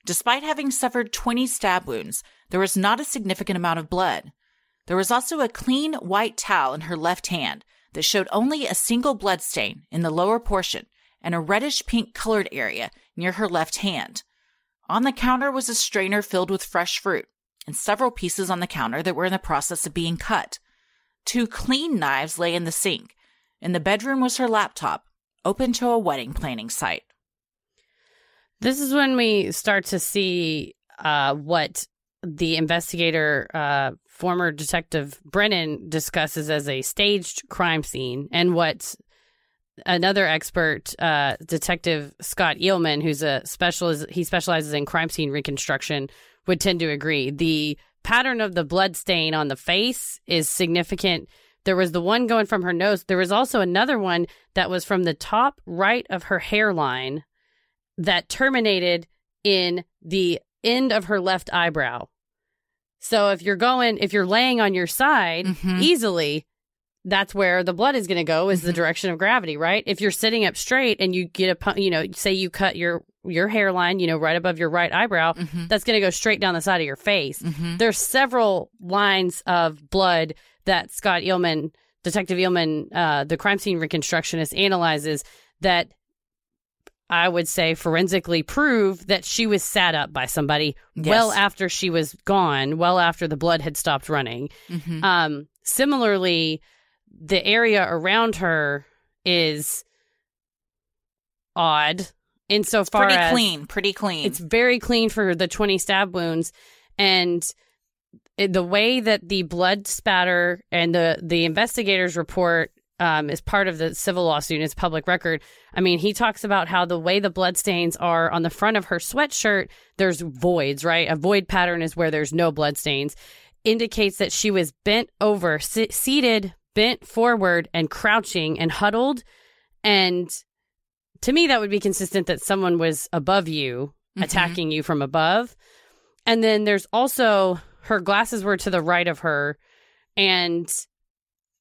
Despite having suffered 20 stab wounds, there was not a significant amount of blood. There was also a clean white towel in her left hand that showed only a single blood stain in the lower portion and a reddish pink colored area near her left hand. On the counter was a strainer filled with fresh fruit, and several pieces on the counter that were in the process of being cut. Two clean knives lay in the sink. In the bedroom was her laptop, open to a wedding planning site. This is when we start to see uh, what the investigator, uh, former detective Brennan, discusses as a staged crime scene, and what another expert, uh, detective Scott Eelman, who's a specialist, he specializes in crime scene reconstruction, would tend to agree. The pattern of the blood stain on the face is significant. There was the one going from her nose. There was also another one that was from the top right of her hairline that terminated in the end of her left eyebrow. So if you're going, if you're laying on your side Mhm. easily, that's where the blood is going to go is the direction of gravity, right? If you're sitting up straight and you get a, you know, say you cut your your hairline, you know, right above your right eyebrow, Mhm. that's going to go straight down the side of your face. Mhm. There's several lines of blood that Scott Eelman, Detective Eelman, uh, the crime scene reconstructionist, analyzes that I would say forensically prove that she was sat up by somebody Yes. well after she was gone, well after the blood had stopped running. Mhm. Um, similarly, the area around her is odd insofar Pretty as clean, pretty clean. it's very clean for the 20 stab wounds and the way that the blood spatter and the the investigators report um, is part of the civil lawsuit is public record. I mean, he talks about how the way the bloodstains are on the front of her sweatshirt, there's voids, right? A void pattern is where there's no bloodstains. Indicates that she was bent over, sit, seated, bent forward, and crouching and huddled. And to me, that would be consistent that someone was above you, Mhm. attacking you from above. And then there's also her glasses were to the right of her, and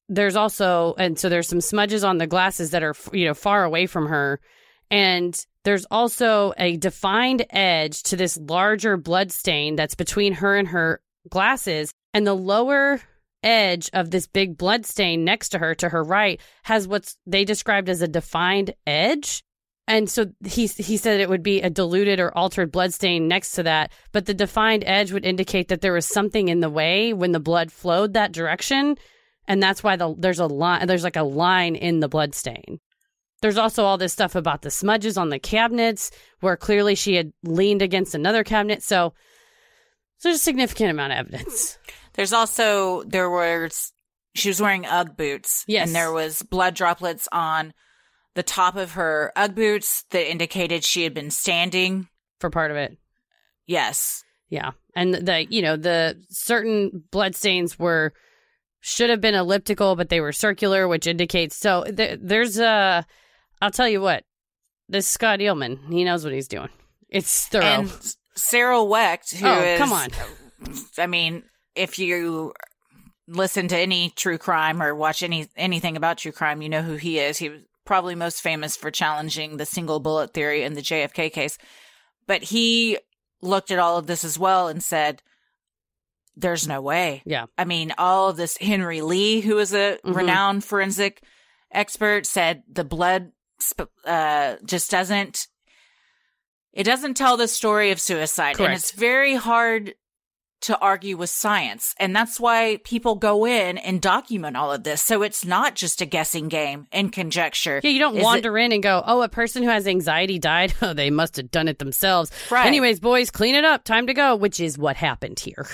there's also and so there's some smudges on the glasses that are you know far away from her, and there's also a defined edge to this larger blood stain that's between her and her glasses, and the lower edge of this big blood stain next to her to her right has what's they described as a defined edge. And so he he said it would be a diluted or altered blood stain next to that, but the defined edge would indicate that there was something in the way when the blood flowed that direction, and that's why the there's a line there's like a line in the blood stain. There's also all this stuff about the smudges on the cabinets where clearly she had leaned against another cabinet. So, so there's a significant amount of evidence. There's also there was she was wearing UGG boots. Yes. And there was blood droplets on the top of her UGG boots that indicated she had been standing. for part of it. Yes. Yeah. And the, you know, the certain blood stains were, should have been elliptical, but they were circular, which indicates. So th- there's a, I'll tell you what, this Scott Eelman, he knows what he's doing. It's thorough. And Cyril Wecht, who oh, is come on. I mean, if you listen to any true crime or watch any anything about true crime, you know who he is. He was probably most famous for challenging the single bullet theory in the JFK case. But he looked at all of this as well and said, There's no way. Yeah. I mean, all of this Henry Lee, who is a Mhm. renowned forensic expert, said the blood sp- uh, just doesn't. It doesn't tell the story of suicide, and it's very hard to argue with science, and that's why people go in and document all of this. So it's not just a guessing game and conjecture. Yeah, you don't Is it- wander in and go, oh, a person who has anxiety died. Oh, they must have done it themselves. Right. Anyways, boys, clean it up. Time to go, which is what happened here.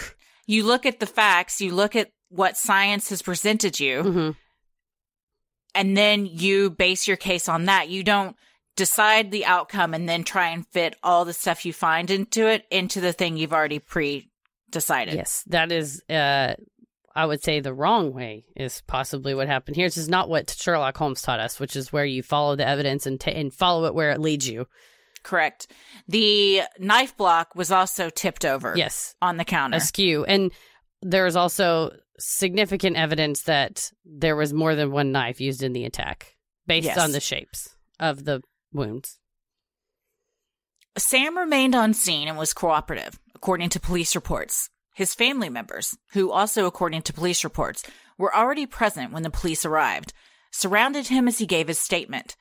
You look at the facts, you look at what science has presented you, hmm and then you base your case on that. You don't decide the outcome and then try and fit all the stuff you find into it into the thing you've already pre decided. Yes, that is, uh, I would say the wrong way is possibly what happened here. This is not what Sherlock Holmes taught us, which is where you follow the evidence and, ta and follow it where it leads you. Correct. The knife block was also tipped over Yes, on the counter. askew. And there is also significant evidence that there was more than one knife used in the attack based Yes. on the shapes of the wounds. Sam remained on scene and was cooperative, according to police reports. His family members, who also, according to police reports, were already present when the police arrived, surrounded him as he gave his statement.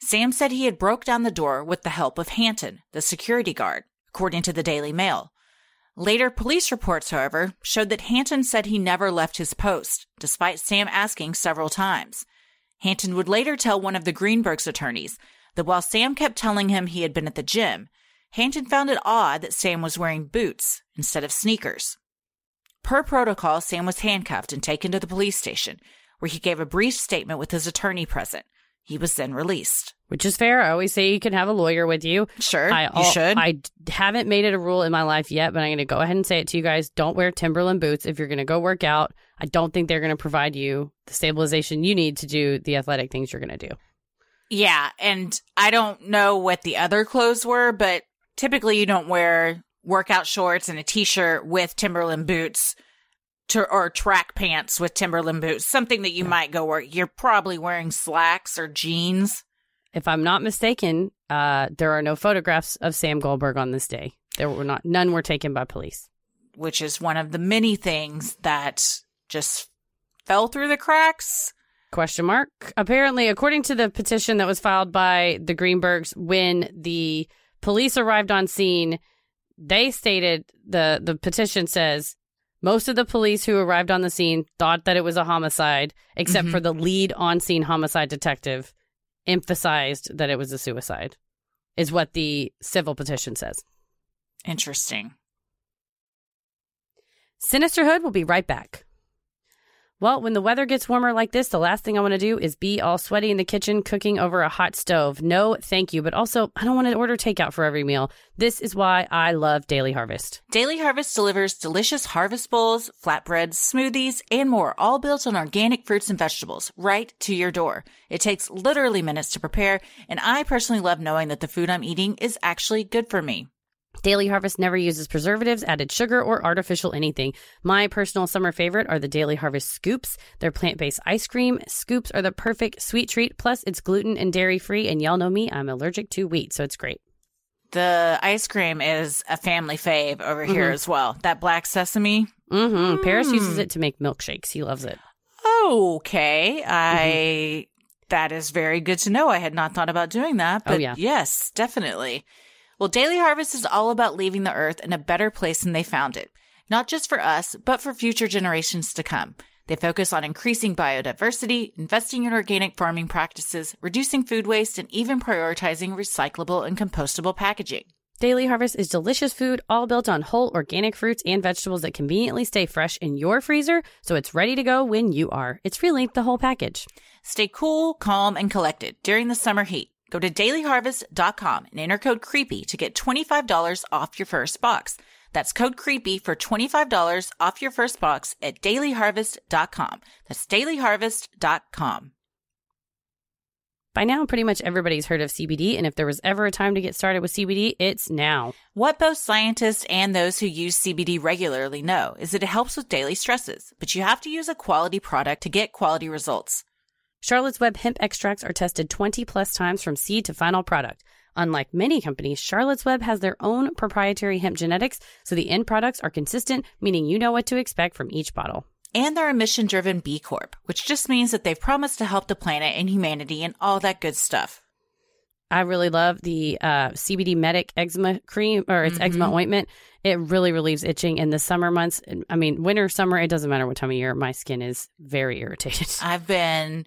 Sam said he had broke down the door with the help of Hanton, the security guard, according to the Daily Mail. Later police reports, however, showed that Hanton said he never left his post, despite Sam asking several times. Hanton would later tell one of the Greenbergs attorneys that while Sam kept telling him he had been at the gym, Hanton found it odd that Sam was wearing boots instead of sneakers. Per protocol, Sam was handcuffed and taken to the police station, where he gave a brief statement with his attorney present. He was then released. Which is fair. I always say you can have a lawyer with you. Sure, I, you should. I d- haven't made it a rule in my life yet, but I'm going to go ahead and say it to you guys. Don't wear Timberland boots if you're going to go work out. I don't think they're going to provide you the stabilization you need to do the athletic things you're going to do. Yeah, and I don't know what the other clothes were, but typically you don't wear workout shorts and a t-shirt with Timberland boots to, or track pants with Timberland boots, something that you might go work. You're probably wearing slacks or jeans. If I'm not mistaken, uh, there are no photographs of Sam Goldberg on this day. There were not, none were taken by police. which is one of the many things that just fell through the cracks. Question mark. Apparently, according to the petition that was filed by the Greenbergs, when the police arrived on scene, they stated the the petition says most of the police who arrived on the scene thought that it was a homicide, except Mhm. for the lead on scene homicide detective emphasized that it was a suicide. Is what the civil petition says. Interesting. Sinisterhood will be right back. Well, when the weather gets warmer like this, the last thing I want to do is be all sweaty in the kitchen cooking over a hot stove. No, thank you. But also, I don't want to order takeout for every meal. This is why I love Daily Harvest. Daily Harvest delivers delicious harvest bowls, flatbreads, smoothies, and more, all built on organic fruits and vegetables, right to your door. It takes literally minutes to prepare, and I personally love knowing that the food I'm eating is actually good for me. Daily Harvest never uses preservatives, added sugar, or artificial anything. My personal summer favorite are the Daily Harvest Scoops. They're plant based ice cream. Scoops are the perfect sweet treat. Plus, it's gluten and dairy free. And y'all know me, I'm allergic to wheat, so it's great. The ice cream is a family fave over here Mhm. as well. That black sesame. hmm Paris Mm. uses it to make milkshakes. He loves it. Okay. I that is very good to know. I had not thought about doing that, Oh, but yeah. yes, definitely. Well, Daily Harvest is all about leaving the earth in a better place than they found it. Not just for us, but for future generations to come. They focus on increasing biodiversity, investing in organic farming practices, reducing food waste, and even prioritizing recyclable and compostable packaging. Daily Harvest is delicious food, all built on whole organic fruits and vegetables that conveniently stay fresh in your freezer, so it's ready to go when you are. It's really the whole package. Stay cool, calm, and collected during the summer heat. Go to dailyharvest.com and enter code CREEPY to get $25 off your first box. That's code CREEPY for $25 off your first box at dailyharvest.com. That's dailyharvest.com. By now, pretty much everybody's heard of CBD, and if there was ever a time to get started with CBD, it's now. What both scientists and those who use CBD regularly know is that it helps with daily stresses, but you have to use a quality product to get quality results. Charlotte's Web hemp extracts are tested 20 plus times from seed to final product. Unlike many companies, Charlotte's Web has their own proprietary hemp genetics, so the end products are consistent, meaning you know what to expect from each bottle. And they're a mission driven B Corp, which just means that they've promised to help the planet and humanity and all that good stuff. I really love the uh, CBD Medic eczema cream or its Mhm. eczema ointment. It really relieves itching in the summer months. I mean, winter, summer, it doesn't matter what time of year. My skin is very irritated. I've been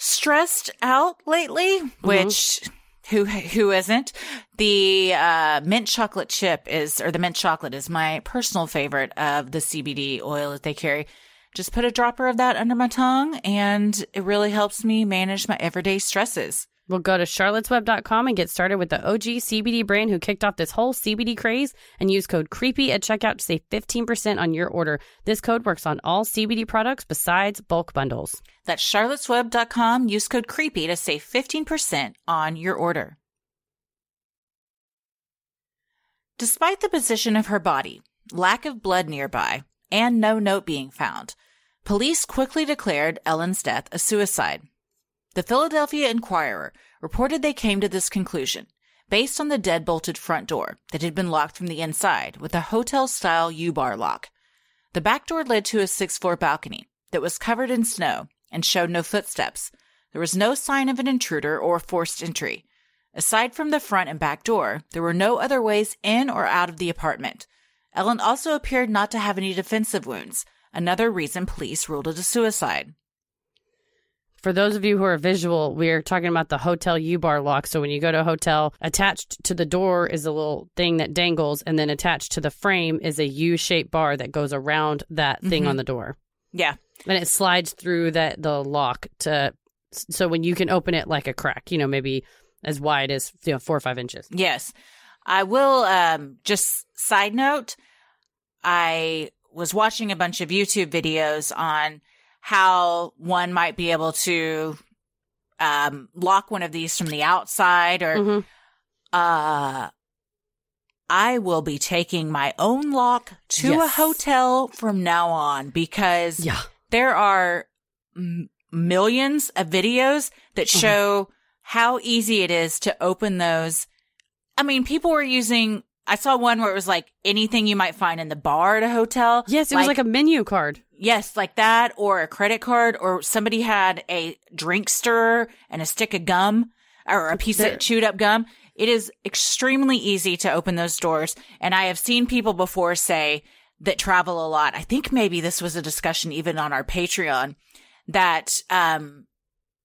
stressed out lately, which who who isn't? The uh, mint chocolate chip is, or the mint chocolate is my personal favorite of the CBD oil that they carry. Just put a dropper of that under my tongue, and it really helps me manage my everyday stresses. We'll go to charlottesweb.com and get started with the OG CBD brand who kicked off this whole CBD craze and use code CREEPY at checkout to save 15% on your order. This code works on all CBD products besides bulk bundles. That's charlottesweb.com. Use code CREEPY to save 15% on your order. Despite the position of her body, lack of blood nearby, and no note being found, police quickly declared Ellen's death a suicide. The Philadelphia Inquirer reported they came to this conclusion based on the dead bolted front door that had been locked from the inside with a hotel style U bar lock. The back door led to a sixth floor balcony that was covered in snow and showed no footsteps. There was no sign of an intruder or forced entry. Aside from the front and back door, there were no other ways in or out of the apartment. Ellen also appeared not to have any defensive wounds, another reason police ruled it a suicide. For those of you who are visual, we are talking about the hotel U bar lock. So when you go to a hotel, attached to the door is a little thing that dangles, and then attached to the frame is a U shaped bar that goes around that thing Mhm. on the door. Yeah. And it slides through that the lock to so when you can open it like a crack, you know, maybe as wide as you know, four or five inches. Yes. I will um just side note, I was watching a bunch of YouTube videos on how one might be able to um lock one of these from the outside or Mhm. uh I will be taking my own lock to a hotel from now on because Yeah. there are m- millions of videos that Mm-hmm. show how easy it is to open those. I mean, people were using, I saw one where it was like anything you might find in the bar at a hotel. Yes, it was like a menu card. Yes, like that, or a credit card, or somebody had a drink stirrer and a stick of gum, or a piece There- of chewed up gum. It is extremely easy to open those doors. And I have seen people before say that travel a lot. I think maybe this was a discussion even on our Patreon that, um,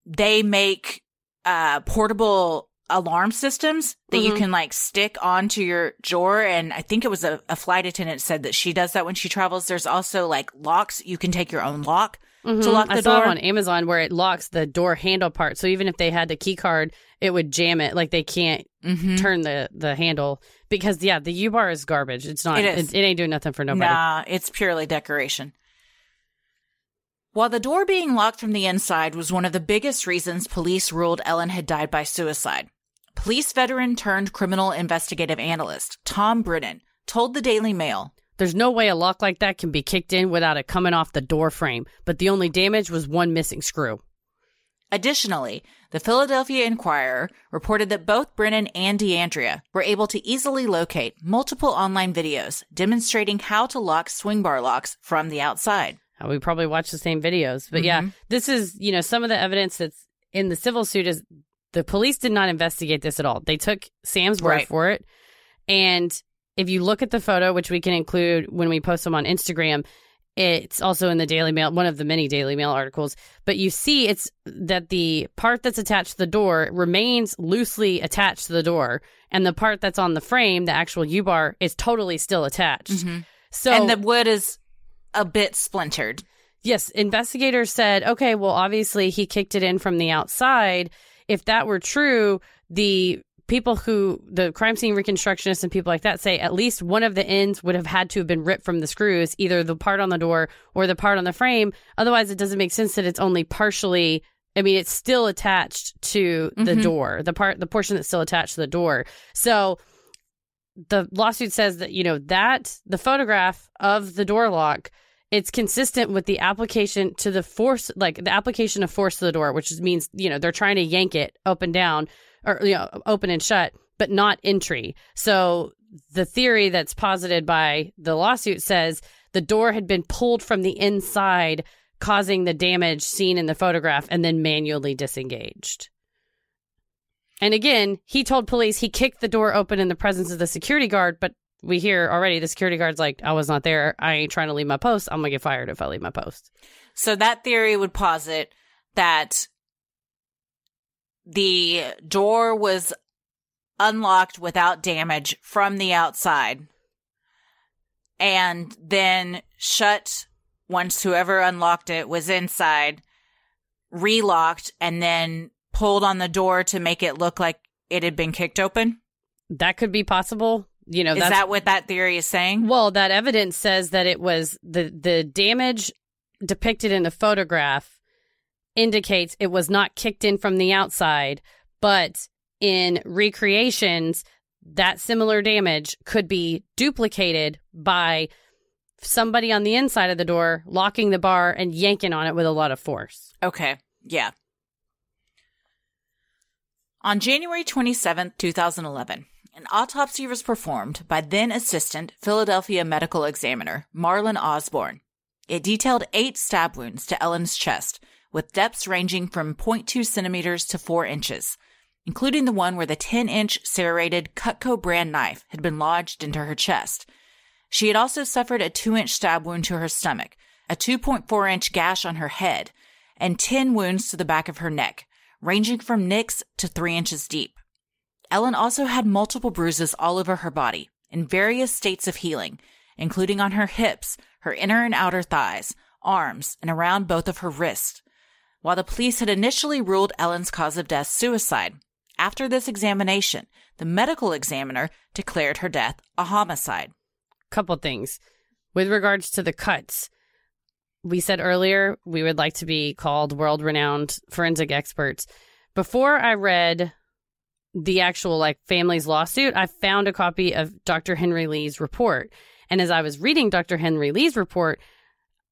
they make, uh, portable alarm systems that you Mhm. can like stick onto your drawer. And I think it was a, a flight attendant said that she does that when she travels. There's also like locks. You can take your own lock to Mhm. lock I the saw door. it on Amazon where it locks the door handle part. So even if they had the key card, it would jam it. Like they can't Mm-hmm. turn the the handle because yeah, the U bar is garbage. It's not. It It, is. it, ain't doing nothing for nobody. Nah, it's purely decoration. While the door being locked from the inside was one of the biggest reasons police ruled Ellen had died by suicide, police veteran turned criminal investigative analyst Tom Brennan told the Daily Mail There's no way a lock like that can be kicked in without it coming off the door frame. But the only damage was one missing screw. Additionally, the Philadelphia Inquirer reported that both Brennan and DeAndrea were able to easily locate multiple online videos demonstrating how to lock swing bar locks from the outside. Uh, We probably watch the same videos. But yeah, Mhm. this is, you know, some of the evidence that's in the civil suit is the police did not investigate this at all. They took Sam's word Right. for it. And if you look at the photo, which we can include when we post them on Instagram, it's also in the Daily Mail, one of the many Daily Mail articles. But you see it's that the part that's attached to the door remains loosely attached to the door. And the part that's on the frame, the actual U bar, is totally still attached. Mm-hmm. So and the wood is a bit splintered. Yes, investigators said, okay, well, obviously he kicked it in from the outside. If that were true, the people who, the crime scene reconstructionists and people like that say at least one of the ends would have had to have been ripped from the screws, either the part on the door or the part on the frame. Otherwise, it doesn't make sense that it's only partially. I mean, it's still attached to the Mhm. door, the part, the portion that's still attached to the door. So the lawsuit says that, you know, that the photograph of the door lock it's consistent with the application to the force like the application of force to the door which means you know they're trying to yank it up and down or you know open and shut but not entry. So the theory that's posited by the lawsuit says the door had been pulled from the inside causing the damage seen in the photograph and then manually disengaged. And again he told police he kicked the door open in the presence of the security guard but we hear already the security guard's like, I was not there. I ain't trying to leave my post. I'm gonna get fired if I leave my post. So that theory would posit that the door was unlocked without damage from the outside and then shut once whoever unlocked it was inside, relocked, and then pulled on the door to make it look like it had been kicked open. That could be possible. You know, Is that's that what that theory is saying? well, that evidence says that it was the the damage depicted in the photograph indicates it was not kicked in from the outside, but in recreations, that similar damage could be duplicated by somebody on the inside of the door locking the bar and yanking on it with a lot of force. Okay. Yeah. On January 27th, 2011, an autopsy was performed by then assistant Philadelphia medical examiner Marlon Osbourne. It detailed eight stab wounds to Ellen's chest, with depths ranging from 0.2 centimeters to 4 inches, including the one where the 10 inch serrated Cutco brand knife had been lodged into her chest. She had also suffered a two inch stab wound to her stomach, a 2.4 inch gash on her head, and 10 wounds to the back of her neck, ranging from nicks to 3 inches deep. Ellen also had multiple bruises all over her body, in various states of healing, including on her hips, her inner and outer thighs, arms, and around both of her wrists. While the police had initially ruled Ellen's cause of death suicide, after this examination, the medical examiner declared her death a homicide. Couple things. With regards to the cuts, we said earlier we would like to be called world renowned forensic experts. Before I read the actual like family's lawsuit, I found a copy of Dr. Henry Lee's report. And as I was reading Dr. Henry Lee's report,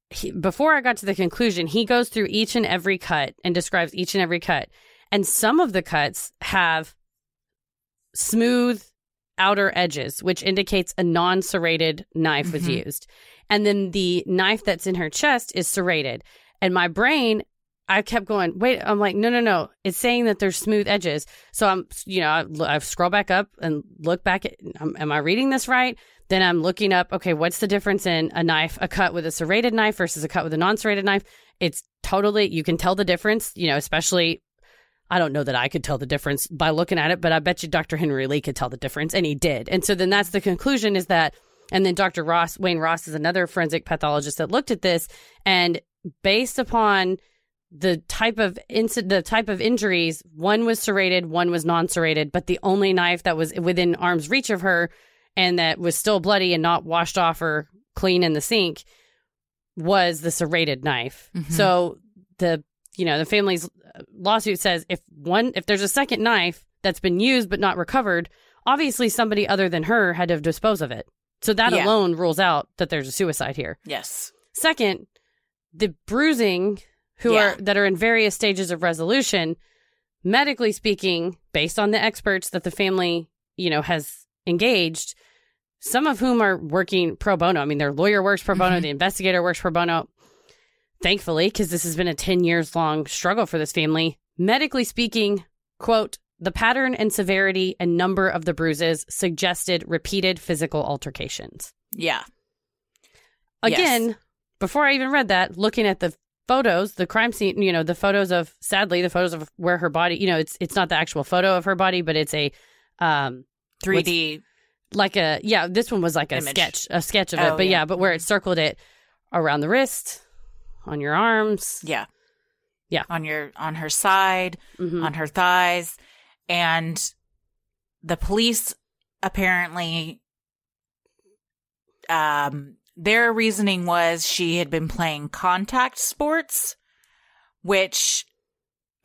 he, before I got to the conclusion, he goes through each and every cut and describes each and every cut. And some of the cuts have smooth outer edges, which indicates a non serrated knife was Mhm. used. And then the knife that's in her chest is serrated. And my brain, I kept going, wait, I'm like, no, no, no. It's saying that there's smooth edges. So I'm, you know, I, I scroll back up and look back at, um, am I reading this right? Then I'm looking up, okay, what's the difference in a knife, a cut with a serrated knife versus a cut with a non serrated knife? It's totally, you can tell the difference, you know, especially I don't know that I could tell the difference by looking at it, but I bet you Dr. Henry Lee could tell the difference, and he did. And so then that's the conclusion is that, and then Dr. Ross, Wayne Ross is another forensic pathologist that looked at this, and based upon the type of incident, the type of injuries, one was serrated, one was non-serrated, but the only knife that was within arm's reach of her and that was still bloody and not washed off or clean in the sink was the serrated knife. Mhm. So the you know the family's lawsuit says if one if there's a second knife that's been used but not recovered, obviously somebody other than her had to dispose of it. So that Yeah. alone rules out that there's a suicide here. Yes. Second, the bruising who Yeah. are that are in various stages of resolution, medically speaking, based on the experts that the family, you know, has engaged, some of whom are working pro bono. I mean, their lawyer works pro bono, Mhm. the investigator works pro bono. Thankfully, because this has been a 10 years long struggle for this family. Medically speaking, quote, the pattern and severity and number of the bruises suggested repeated physical altercations. Yeah. Again, Yes. before I even read that, looking at the photos, the crime scene, you know, the photos of sadly the photos of where her body, you know, it's it's not the actual photo of her body, but it's a um 3D. like a yeah, this one was like a Image. sketch, a sketch of Oh, it. But yeah. yeah. but where it circled it around the wrist, on your arms. Yeah. Yeah. On your on her side, Mhm. on her thighs, and the police apparently um their reasoning was she had been playing contact sports, which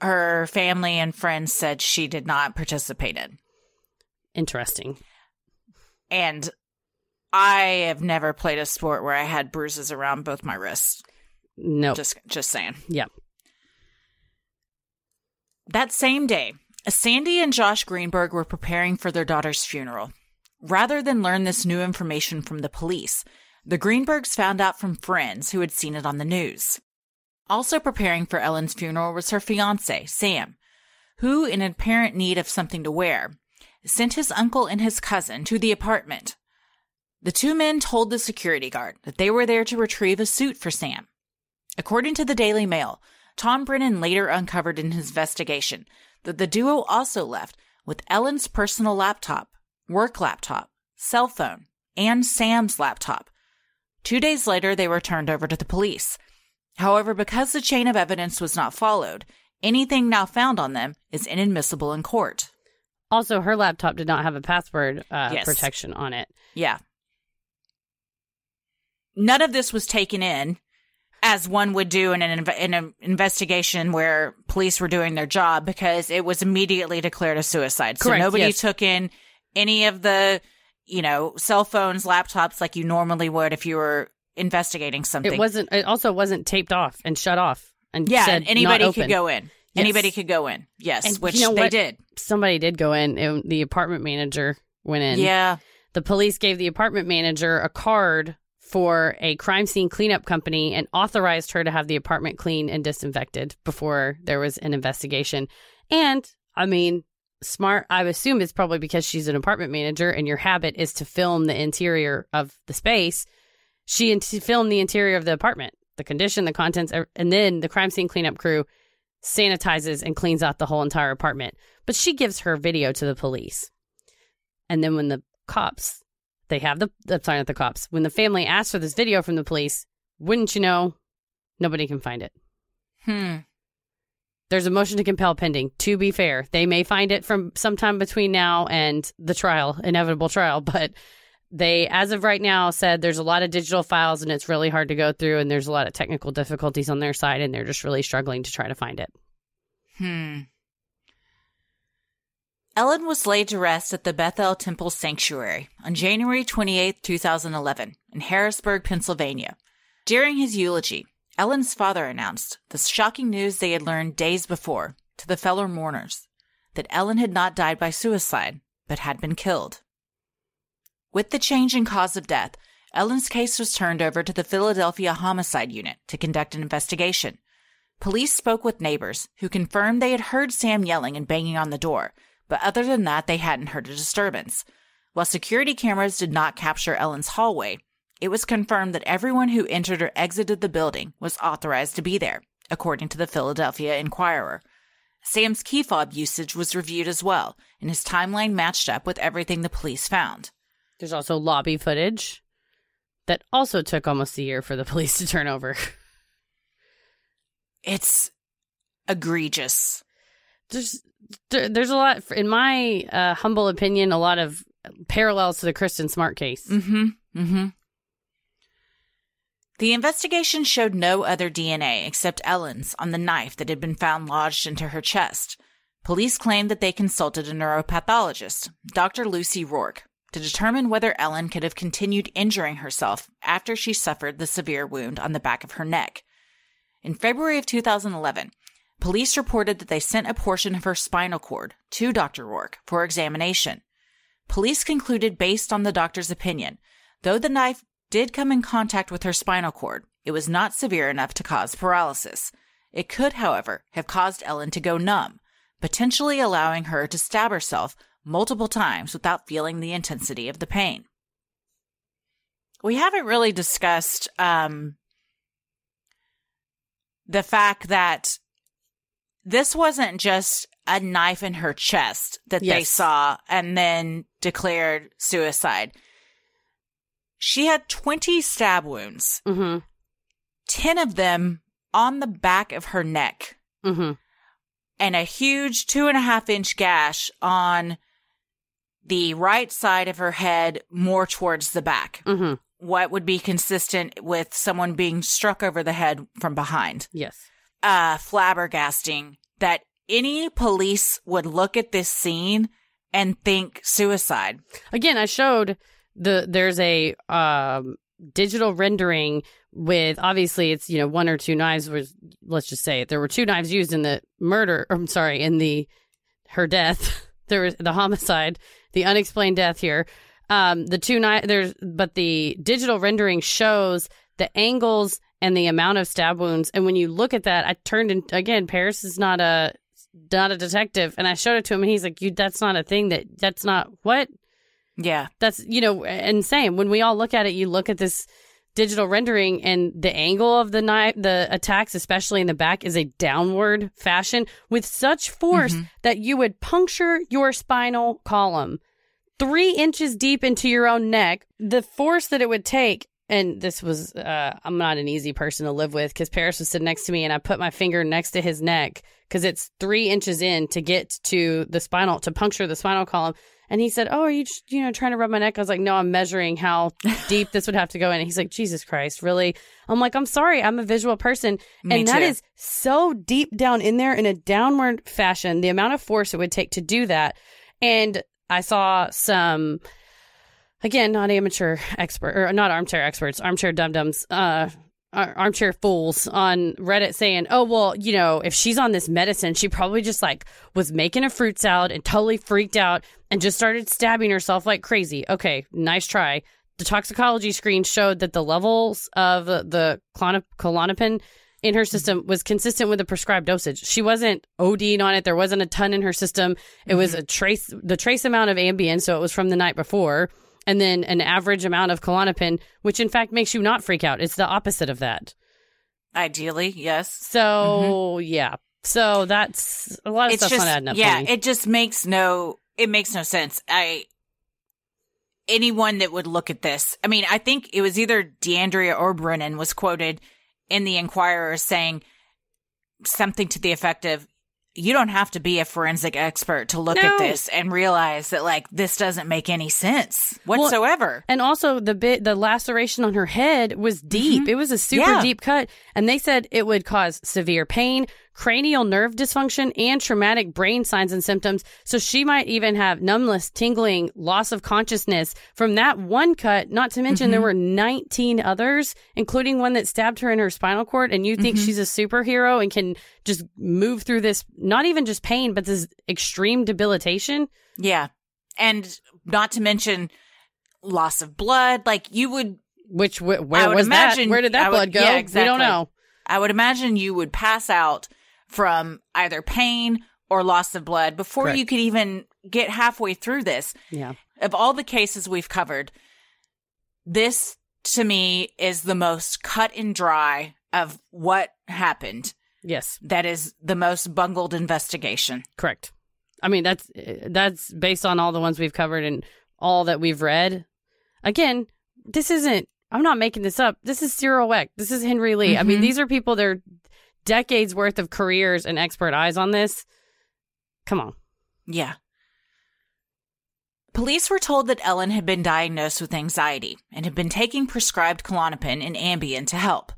her family and friends said she did not participate in. Interesting. And I have never played a sport where I had bruises around both my wrists. No. Just just saying. Yeah. That same day, Sandy and Josh Greenberg were preparing for their daughter's funeral. Rather than learn this new information from the police, the Greenbergs found out from friends who had seen it on the news. Also preparing for Ellen's funeral was her fiance, Sam, who, in apparent need of something to wear, sent his uncle and his cousin to the apartment. The two men told the security guard that they were there to retrieve a suit for Sam. According to the Daily Mail, Tom Brennan later uncovered in his investigation that the duo also left with Ellen's personal laptop, work laptop, cell phone, and Sam's laptop. Two days later, they were turned over to the police. However, because the chain of evidence was not followed, anything now found on them is inadmissible in court. Also, her laptop did not have a password uh, Yes. protection on it. Yeah. None of this was taken in as one would do in an, in an investigation where police were doing their job because it was immediately declared a suicide. Correct, so nobody yes. took in any of the, you know, cell phones, laptops like you normally would if you were investigating something. It wasn't. It also wasn't taped off and shut off. And yeah, said and anybody could go in. Yes. Anybody could go in. Yes, And which you know they what? did. Somebody did go in. and the apartment manager went in. Yeah. The police gave the apartment manager a card for a crime scene cleanup company and authorized her to have the apartment cleaned and disinfected before there was an investigation. And I mean, smart. I assume it's probably because she's an apartment manager and your habit is to film the interior of the space. She in- filmed the interior of the apartment, the condition, the contents, and then the crime scene cleanup crew sanitizes and cleans out the whole entire apartment. But she gives her video to the police. And then when the cops, they have the, the sorry, not the cops, when the family asks for this video from the police, wouldn't you know, nobody can find it. Hmm. There's a motion to compel pending. To be fair, they may find it from sometime between now and the trial, inevitable trial, but they, as of right now, said there's a lot of digital files and it's really hard to go through, and there's a lot of technical difficulties on their side, and they're just really struggling to try to find it. Hmm. Ellen was laid to rest at the Beth El Temple Sanctuary on January 28, 2011, in Harrisburg, Pennsylvania. During his eulogy, Ellen's father announced the shocking news they had learned days before to the fellow mourners that Ellen had not died by suicide, but had been killed. With the change in cause of death, Ellen's case was turned over to the Philadelphia Homicide Unit to conduct an investigation. Police spoke with neighbors who confirmed they had heard Sam yelling and banging on the door, but other than that, they hadn't heard a disturbance. While security cameras did not capture Ellen's hallway, it was confirmed that everyone who entered or exited the building was authorized to be there, according to the Philadelphia Inquirer. Sam's key fob usage was reviewed as well, and his timeline matched up with everything the police found. There's also lobby footage that also took almost a year for the police to turn over. It's egregious. There's there- there's a lot, in my uh, humble opinion, a lot of parallels to the Kristen Smart case. Mm-hmm. Mm-hmm. The investigation showed no other DNA except Ellen's on the knife that had been found lodged into her chest. Police claimed that they consulted a neuropathologist, Dr. Lucy Rorke, to determine whether Ellen could have continued injuring herself after she suffered the severe wound on the back of her neck. In February of 2011, police reported that they sent a portion of her spinal cord to Dr. Rorke for examination. Police concluded, based on the doctor's opinion, though the knife did come in contact with her spinal cord, it was not severe enough to cause paralysis. It could, however, have caused Ellen to go numb, potentially allowing her to stab herself multiple times without feeling the intensity of the pain. We haven't really discussed um, the fact that this wasn't just a knife in her chest that they saw and then declared suicide. She had 20 stab wounds, Mm-hmm. 10 of them on the back of her neck, Mm-hmm. and a huge two and a half inch gash on the right side of her head, more towards the back. Mm-hmm. What would be consistent with someone being struck over the head from behind. Yes. uh, flabbergasting that any police would look at this scene and think suicide. Again, I showed the there's a um, digital rendering with obviously it's you know one or two knives was let's just say it there were two knives used in the murder I'm sorry in the her death. There was the homicide the unexplained death here. Um the two knife there's but the digital rendering shows the angles and the amount of stab wounds. And when you look at that I turned in again Paris is not a not a detective. And I showed it to him and he's like you that's not a thing that that's not what Yeah. that's you know and same when we all look at it you look at this digital rendering and the angle of the knife the attacks especially in the back is a downward fashion with such force that you would puncture your spinal column. Three inches deep into your own neck the force that it would take and this was uh, i'm not an easy person to live with because paris was sitting next to me and i put my finger next to his neck because it's three inches in to get to the spinal to puncture the spinal column and he said, "Oh, are you you know trying to rub my neck?" I was like, "No, I'm measuring how deep this would have to go in." And he's like, "Jesus Christ, really?" I'm like, "I'm sorry, I'm a visual person, Me and that too. is so deep down in there in a downward fashion. The amount of force it would take to do that." And I saw some, again, not amateur expert or not armchair experts, armchair dum dums, uh, armchair fools on Reddit saying, "Oh well, you know, if she's on this medicine, she probably just like was making a fruit salad and totally freaked out and just started stabbing herself like crazy." Okay, nice try. The toxicology screen showed that the levels of the clonop- Klonopin in her system was consistent with the prescribed dosage. She wasn't ODing on it. There wasn't a ton in her system. It was mm-hmm. a trace, the trace amount of Ambien. So it was from the night before. And then an average amount of Klonopin, which in fact makes you not freak out. It's the opposite of that. Ideally, yes. So mm-hmm. yeah. So that's a lot of It's stuff's just not adding up. yeah, it just makes no it makes no sense. I anyone that would look at this, I mean, I think it was either DeAndrea or Brennan was quoted in the Inquirer saying something to the effect of you don't have to be a forensic expert to look No. at this and realize that like this doesn't make any sense whatsoever. And also the bit the laceration on her head was deep. It was a super Mm-hmm. Yeah. deep cut. And they said it would cause severe pain, cranial nerve dysfunction, and traumatic brain signs and symptoms. So she might even have numbness, tingling, loss of consciousness from that one cut, not to mention Mm-hmm. there were 19 others, including one that stabbed her in her spinal cord. And you think Mm-hmm. she's a superhero and can just move through this, not even just pain, but this extreme debilitation. yeah. And not to mention loss of blood, like you would Which, wh- I where would was imagine- that? Where did that would- blood go? yeah, We don't know. I would imagine you would pass out from either pain or loss of blood before Correct. you could even get halfway through this. Yeah. Of all the cases we've covered, this to me is the most cut and dry of what happened. Yes. That is the most bungled investigation. Correct. I mean, that's that's based on all the ones we've covered and all that we've read. Again, this isn't. I'm not making this up. This is Cyril Wecht. This is Henry Lee. I mean, Mhm. these are people. They're decades worth of careers and expert eyes on this. Come on. Yeah. Police were told that Ellen had been diagnosed with anxiety and had been taking prescribed Klonopin and Ambien to help.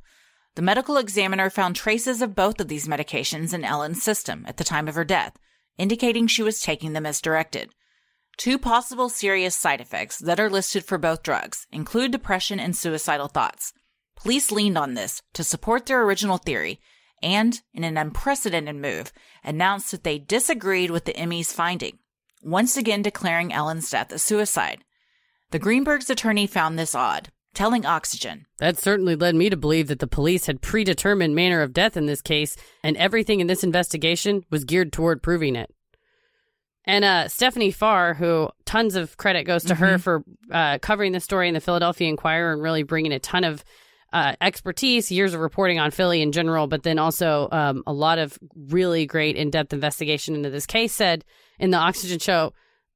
The medical examiner found traces of both of these medications in Ellen's system at the time of her death, indicating she was taking them as directed. Two possible serious side effects that are listed for both drugs include depression and suicidal thoughts. Police leaned on this to support their original theory and, in an unprecedented move, announced that they disagreed with the ME's finding, once again declaring Ellen's death a suicide. The Greenbergs' attorney found this odd, telling Oxygen, That certainly led me to believe that the police had predetermined manner of death in this case, and everything in this investigation was geared toward proving it. And uh, Stephanie Farr, who tons of credit goes to her for uh, covering the story in the Philadelphia Inquirer and really bringing a ton of uh, expertise, years of reporting on Philly in general, but then also um, a lot of really great in depth investigation into this case, said in the Oxygen show,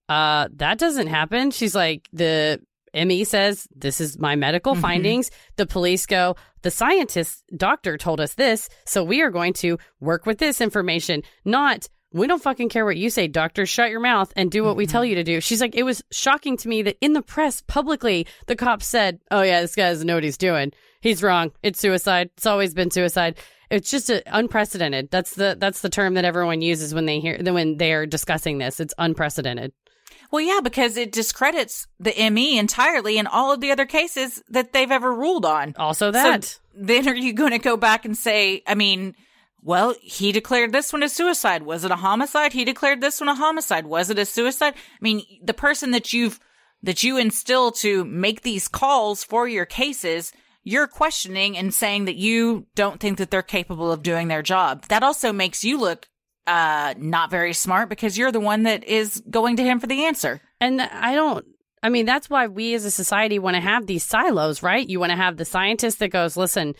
uh, that doesn't happen. She's like, the ME says, this is my medical findings. The police go, the scientist doctor told us this, so we are going to work with this information, not we don't fucking care what you say, doctor. Shut your mouth and do what we tell mm-hmm. you to do. She's like, it was shocking to me that in the press, publicly, the cops said, oh, yeah, this guy doesn't know what he's doing. He's wrong. It's suicide. It's always been suicide. It's just a, unprecedented. That's the that's the term that everyone uses when they hear when they are discussing this. It's unprecedented. Well, yeah, because it discredits the ME entirely in all of the other cases that they've ever ruled on. Also, that So then are you going to go back and say, I mean, well, he declared this one a suicide. Was it a homicide? He declared this one a homicide. Was it a suicide? I mean, the person that you've, that you instill to make these calls for your cases, you're questioning and saying that you don't think that they're capable of doing their job. That also makes you look, uh, not very smart because you're the one that is going to him for the answer. And I don't, I mean, that's why we as a society want to have these silos, right? You want to have the scientist that goes, listen,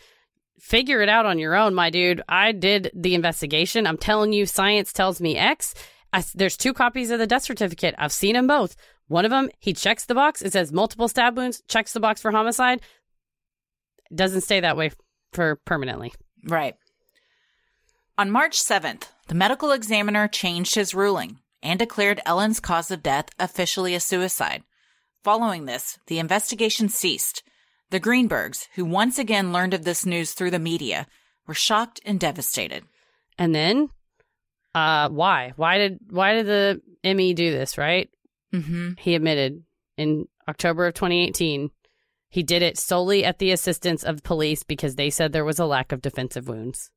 figure it out on your own, my dude. I did the investigation. I'm telling you, science tells me X. I, there's two copies of the death certificate. I've seen them both. One of them, he checks the box. It says multiple stab wounds, checks the box for homicide. Doesn't stay that way for permanently. Right. On March 7th, the medical examiner changed his ruling and declared Ellen's cause of death officially a suicide. Following this, the investigation ceased. The Greenbergs, who once again learned of this news through the media, were shocked and devastated. And then, uh, why? Why did why did the ME do this? Right? Mm-hmm. he admitted in October of 2018 he did it solely at the assistance of police because they said there was a lack of defensive wounds.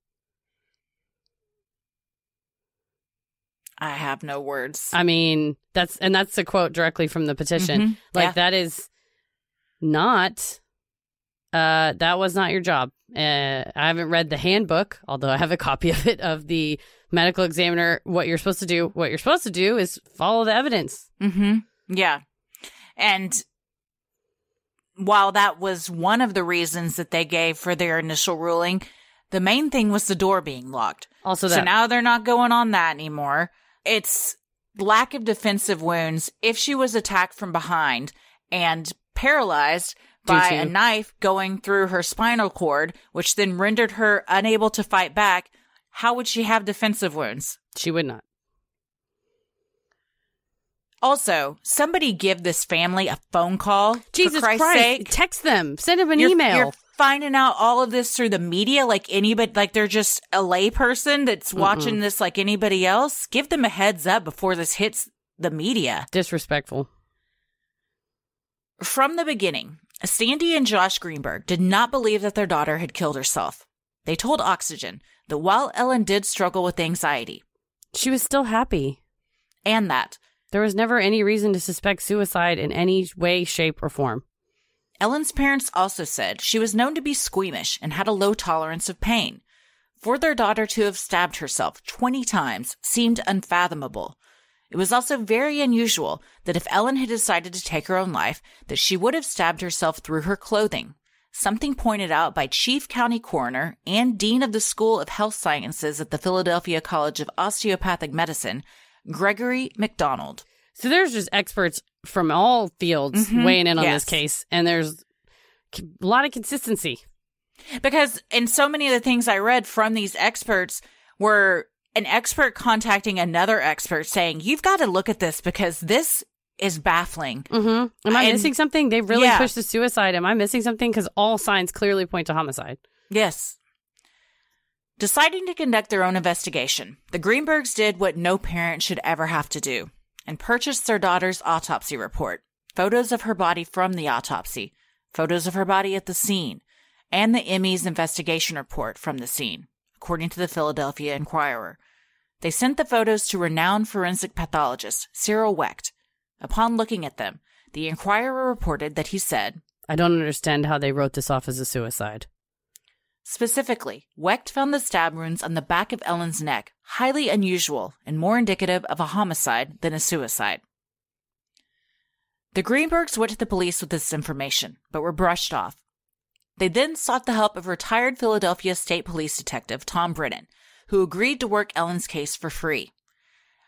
I have no words. I mean, that's and that's a quote directly from the petition. Mhm. Like Yeah. that is not uh, that was not your job. Uh, I haven't read the handbook, although I have a copy of it of the medical examiner. What you're supposed to do, what you're supposed to do is follow the evidence. Mm-hmm. Yeah. And while that was one of the reasons that they gave for their initial ruling, the main thing was the door being locked. Also, that So now they're not going on that anymore. It's lack of defensive wounds if she was attacked from behind and paralyzed by a knife going through her spinal cord, which then rendered her unable to fight back. How would she have defensive wounds? she would not. Also, somebody give this family a phone call. Jesus Christ! sake. Text them. Send them an You're- email. You're finding out all of this through the media like anybody, like they're just a layperson that's watching this like anybody else. Give them a heads up before this hits the media. Disrespectful. From the beginning, Sandy and Josh Greenberg did not believe that their daughter had killed herself. They told Oxygen that while Ellen did struggle with anxiety, She was still happy. and that There was never any reason to suspect suicide in any way, shape, or form. Ellen's parents also said she was known to be squeamish and had a low tolerance of pain. For their daughter to have stabbed herself 20 times seemed unfathomable. It was also very unusual that if Ellen had decided to take her own life, that she would have stabbed herself through her clothing. Something pointed out by Chief County Coroner and Dean of the School of Health Sciences at the Philadelphia College of Osteopathic Medicine, Gregory McDonald. So there's just experts from all fields Mhm. weighing in on Yes. this case, and there's a lot of consistency. Because in so many of the things I read from these experts were an expert contacting another expert saying, You've got to look at this because this is baffling. Mm-hmm. Am I And- missing something? They really Yeah. pushed the suicide. Am I missing something? Because all signs clearly point to homicide. Yes. Deciding to conduct their own investigation, the Greenbergs did what no parent should ever have to do and purchased their daughter's autopsy report, photos of her body from the autopsy, photos of her body at the scene, and the ME's investigation report from the scene, according to the Philadelphia Inquirer. They sent the photos to renowned forensic pathologist Cyril Wecht. Upon looking at them, the Inquirer reported that he said, I don't understand how they wrote this off as a suicide. Specifically, Wecht found the stab wounds on the back of Ellen's neck highly unusual and more indicative of a homicide than a suicide. The Greenbergs went to the police with this information, but were brushed off. They then sought the help of retired Philadelphia State Police Detective Tom Brennan, who agreed to work Ellen's case for free.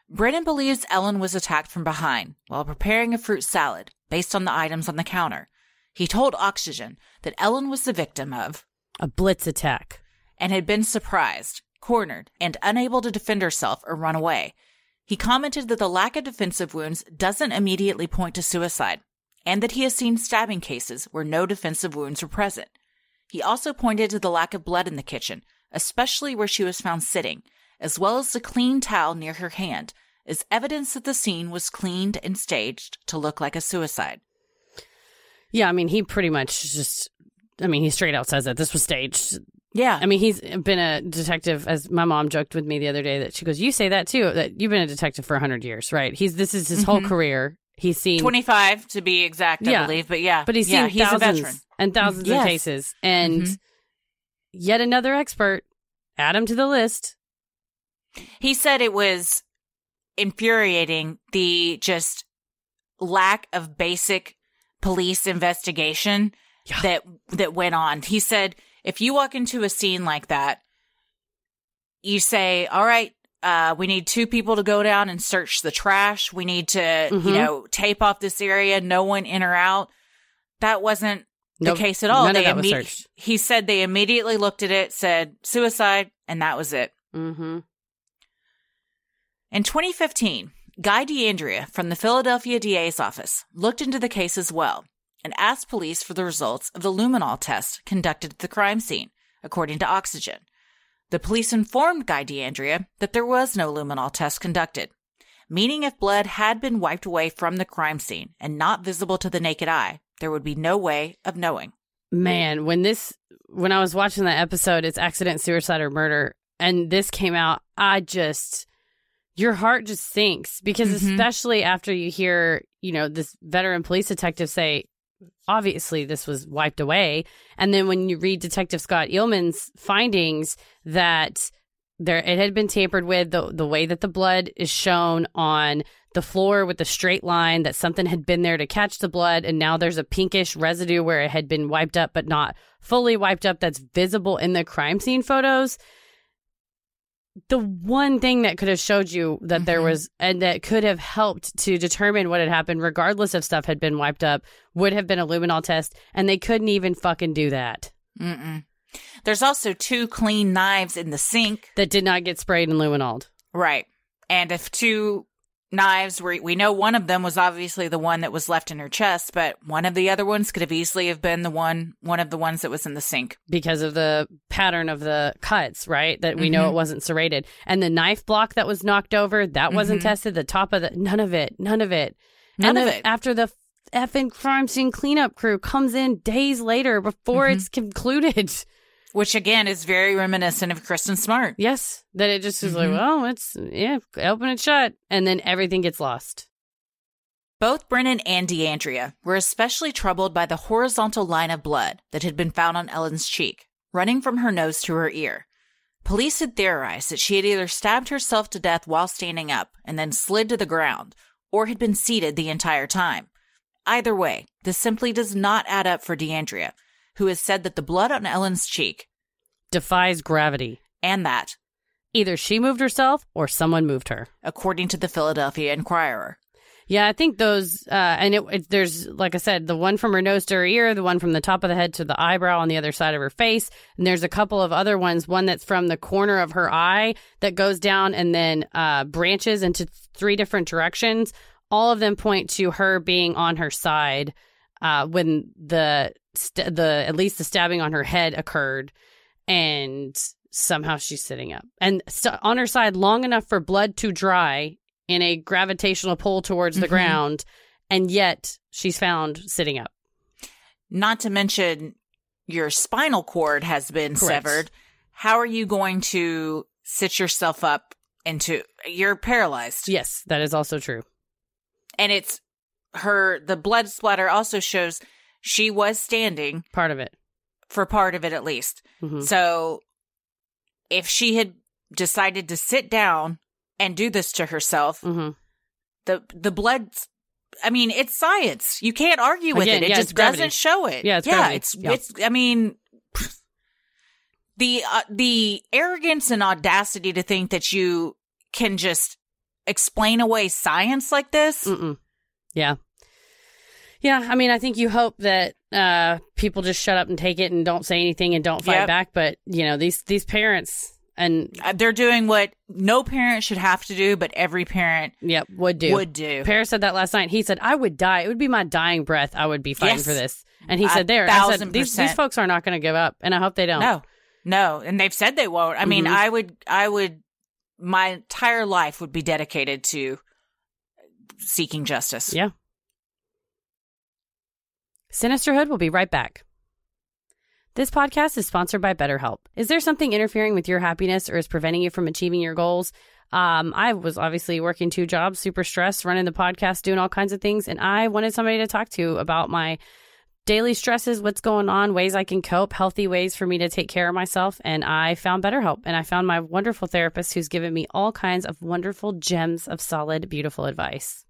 Brennan believes Ellen was attacked from behind while preparing a fruit salad based on the items on the counter. He told Oxygen that Ellen was the victim of A blitz attack. and had been surprised, cornered, and unable to defend herself or run away. He commented that the lack of defensive wounds doesn't immediately point to suicide, and that he has seen stabbing cases where no defensive wounds were present. He also pointed to the lack of blood in the kitchen, especially where she was found sitting, as well as the clean towel near her hand, as evidence that the scene was cleaned and staged to look like a suicide. Yeah, I mean, he pretty much just, I mean, he straight out says that this was staged. Yeah. I mean, he's been a detective, as my mom joked with me the other day that she goes, You say that too, that you've been a detective for 100 years, right? He's, this is his whole Mhm. career. He's seen, 25 to be exact, I Yeah. believe, but yeah. but he's yeah, seen he's a thousands veteran. and thousands Yes. of cases. And Mhm. yet another expert, add him to the list. He said it was infuriating the just lack of basic police investigation Yeah. that that went on. He said if you walk into a scene like that, you say, "All right, uh, we need two people to go down and search the trash. We need to, Mhm. you know, tape off this area. No one in or out." That wasn't the case at all. None of They that was imme- searched. He said they immediately looked at it, said suicide, and that was it. Mm-hmm. In 2015, Guy DeAndrea from the Philadelphia DA's office looked into the case as well and asked police for the results of the luminol test conducted at the crime scene, according to Oxygen. The police informed Guy DeAndrea that there was no luminol test conducted, meaning if blood had been wiped away from the crime scene and not visible to the naked eye, there would be no way of knowing. Man, when this, when I was watching that episode, it's accident, suicide, or murder, and this came out, I just, your heart just sinks because Mhm. especially after you hear, you know, this veteran police detective say, obviously this was wiped away. And then when you read Detective Scott Eelman's findings that there it had been tampered with the the way that the blood is shown on the floor with the straight line that something had been there to catch the blood and now there's a pinkish residue where it had been wiped up but not fully wiped up that's visible in the crime scene photos the one thing that could have showed you that there Mhm. was and that could have helped to determine what had happened regardless if stuff had been wiped up would have been a luminol test and they couldn't even fucking do that Mm-mm. There's also two clean knives in the sink. that did not get sprayed and luminol Right. And if two knives were, we know one of them was obviously the one that was left in her chest, but one of the other ones could have easily have been the one, one of the ones that was in the sink. because of the pattern of the cuts, right? That we know Mhm. it wasn't serrated. And the knife block that was knocked over, that wasn't Mhm. tested. The top of the, none of it, none of it. None and of it. After the effing crime scene cleanup crew comes in days later before Mhm. it's concluded. Which again is very reminiscent of Kristen Smart. Yes. That it just is like, Mhm. well, it's, yeah, open and shut. And then everything gets lost. Both Brennan and DeAndrea were especially troubled by the horizontal line of blood that had been found on Ellen's cheek, running from her nose to her ear. Police had theorized that she had either stabbed herself to death while standing up and then slid to the ground, or had been seated the entire time. Either way, this simply does not add up for DeAndrea, who has said that the blood on Ellen's cheek Defies gravity. and that, Either she moved herself or someone moved her. according to the Philadelphia Inquirer. Yeah, I think those, uh, and it, it, there's, like I said, the one from her nose to her ear, the one from the top of the head to the eyebrow on the other side of her face. And there's a couple of other ones, one that's from the corner of her eye that goes down and then uh, branches into three different directions. All of them point to her being on her side uh, when the, st- the, at least the stabbing on her head occurred. And somehow she's sitting up and st- on her side long enough for blood to dry in a gravitational pull towards the Mhm. ground, and yet she's found sitting up. Not to mention your spinal cord has been Correct. severed. How are you going to sit yourself up into you're paralyzed? Yes, that is also true. And it's her the blood splatter also shows she was standing Part of it. for part of it at least. Mhm. So if she had decided to sit down and do this to herself, hmm the the blood I mean, it's science. You can't argue with Again, it. It yeah, just doesn't show it. Yeah, it's yeah, gravity. it's Yeah. it's. I mean, the uh, the arrogance and audacity to think that you can just explain away science like this. Mm-mm. Yeah. Yeah, I mean, I think you hope that uh, people just shut up and take it and don't say anything and don't fight Yep. back. But you know, these these parents and Uh, They're doing what no parent should have to do, but every parent yep would do. would do. Paris said that last night. He said, "I would die. It would be my dying breath. I would be fighting Yes. for this." And he said, "There, I said these these folks are not going to give up, and I hope they don't." No, no, and they've said they won't. I mean, Mhm. I would, I would, my entire life would be dedicated to seeking justice. Yeah. Sinisterhood will be right back. This podcast is sponsored by BetterHelp. Is there something interfering with your happiness or is preventing you from achieving your goals? Um, I was obviously working two jobs, super stressed, running the podcast, doing all kinds of things, and I wanted somebody to talk to about my daily stresses, what's going on, ways I can cope, healthy ways for me to take care of myself. And I found BetterHelp, and I found my wonderful therapist who's given me all kinds of wonderful gems of solid, beautiful advice.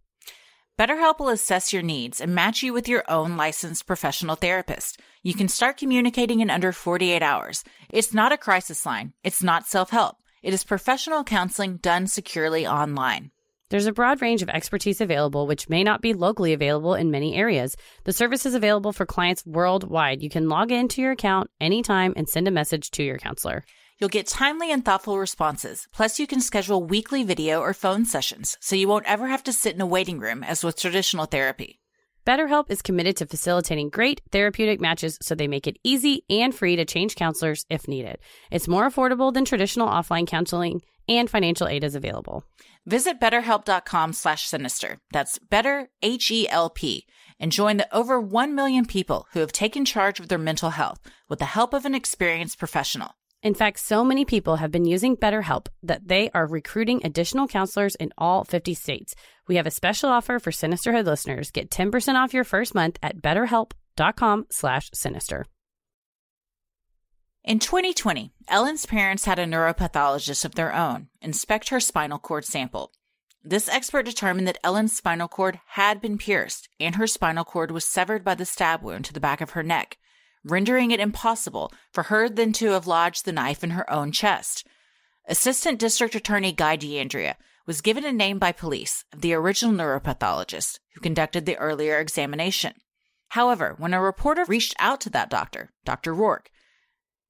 BetterHelp will assess your needs and match you with your own licensed professional therapist. You can start communicating in under 48 hours. It's not a crisis line. It's not self-help. It is professional counseling done securely online. There's a broad range of expertise available, which may not be locally available in many areas. The service is available for clients worldwide. You can log into your account anytime and send a message to your counselor. You'll get timely and thoughtful responses. Plus, you can schedule weekly video or phone sessions, so you won't ever have to sit in a waiting room as with traditional therapy. BetterHelp is committed to facilitating great therapeutic matches so they make it easy and free to change counselors if needed. It's more affordable than traditional offline counseling and financial aid is available. Visit betterhelp.com slash sinister. That's better, H-E-L-P, and join the over 1 million people who have taken charge of their mental health with the help of an experienced professional. In fact, so many people have been using BetterHelp that they are recruiting additional counselors in all 50 states. We have a special offer for Sinisterhood listeners. Get 10% off your first month at betterhelp.com slash sinister. In 2020, Ellen's parents had a neuropathologist of their own inspect her spinal cord sample. This expert determined that Ellen's spinal cord had been pierced and her spinal cord was severed by the stab wound to the back of her neck, rendering it impossible for her then to have lodged the knife in her own chest. Assistant District Attorney Guy D'Andrea was given a name by police of the original neuropathologist who conducted the earlier examination. However, when a reporter reached out to that doctor, Dr. Rorke,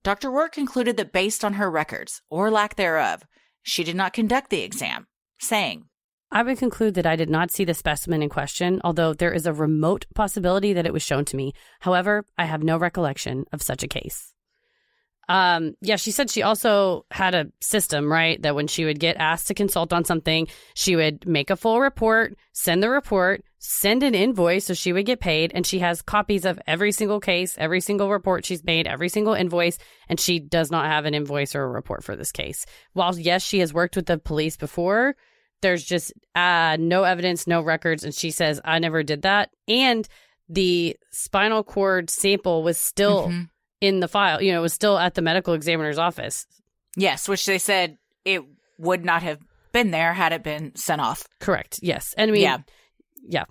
Dr. Rorke concluded that based on her records, or lack thereof, she did not conduct the exam, saying, I would conclude that I did not see the specimen in question, although there is a remote possibility that it was shown to me. However, I have no recollection of such a case. Um, yeah, she said she also had a system, right? That when she would get asked to consult on something, she would make a full report, send the report, send an invoice so she would get paid. And she has copies of every single case, every single report she's made, every single invoice. And she does not have an invoice or a report for this case. While, yes, she has worked with the police before, there's just uh, no evidence, no records. And she says, I never did that. And the spinal cord sample was still mm-hmm. in the file, you know, it was still at the medical examiner's office. Yes, which they said it would not have been there had it been sent off. Correct. Yes. And I mean, Yeah. yeah.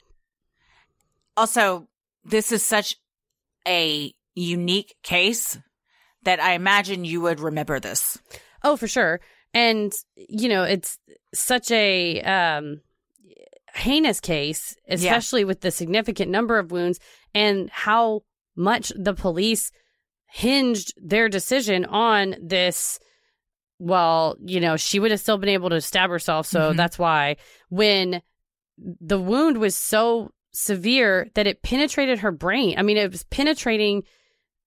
Also, this is such a unique case that I imagine you would remember this. Oh, for sure. And you know, it's such a um heinous case, especially with the significant number of wounds and how much the police hinged their decision on this well, you know, she would have still been able to stab herself, so Mhm. that's why when the wound was so severe that it penetrated her brain. I mean, it was penetrating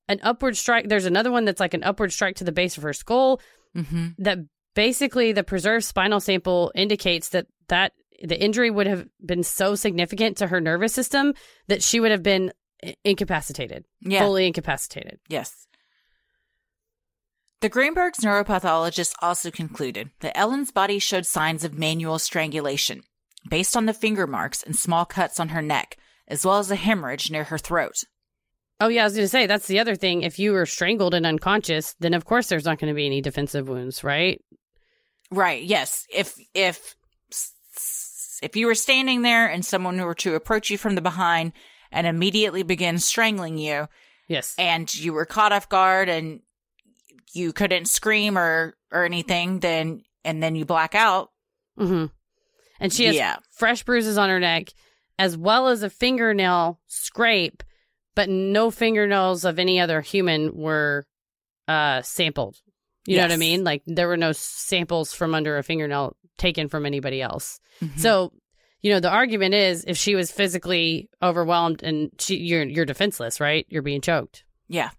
an upward strike. There's another one that's like an upward strike to the base of her skull Mm-hmm. that basically the preserved spinal sample indicates that that the injury would have been so significant to her nervous system that she would have been incapacitated, Yeah. fully incapacitated. Yes. The Greenberg's neuropathologist also concluded that Ellen's body showed signs of manual strangulation based on the finger marks and small cuts on her neck, as well as a hemorrhage near her throat. Oh yeah, I was going to say that's the other thing. If you were strangled and unconscious, then of course there's not going to be any defensive wounds, right? Right. Yes. If if if you were standing there and someone were to approach you from the behind and immediately begin strangling you, Yes. and you were caught off guard and you couldn't scream or or anything, then and then you black out. hmm And she has Yeah. fresh bruises on her neck, as well as a fingernail scrape, but no fingernails of any other human were uh, sampled. You know what I mean? Like there were no samples from under a fingernail taken from anybody else. Mhm. So, you know, the argument is if she was physically overwhelmed and she, you're you're defenseless, right? You're being choked. Yeah.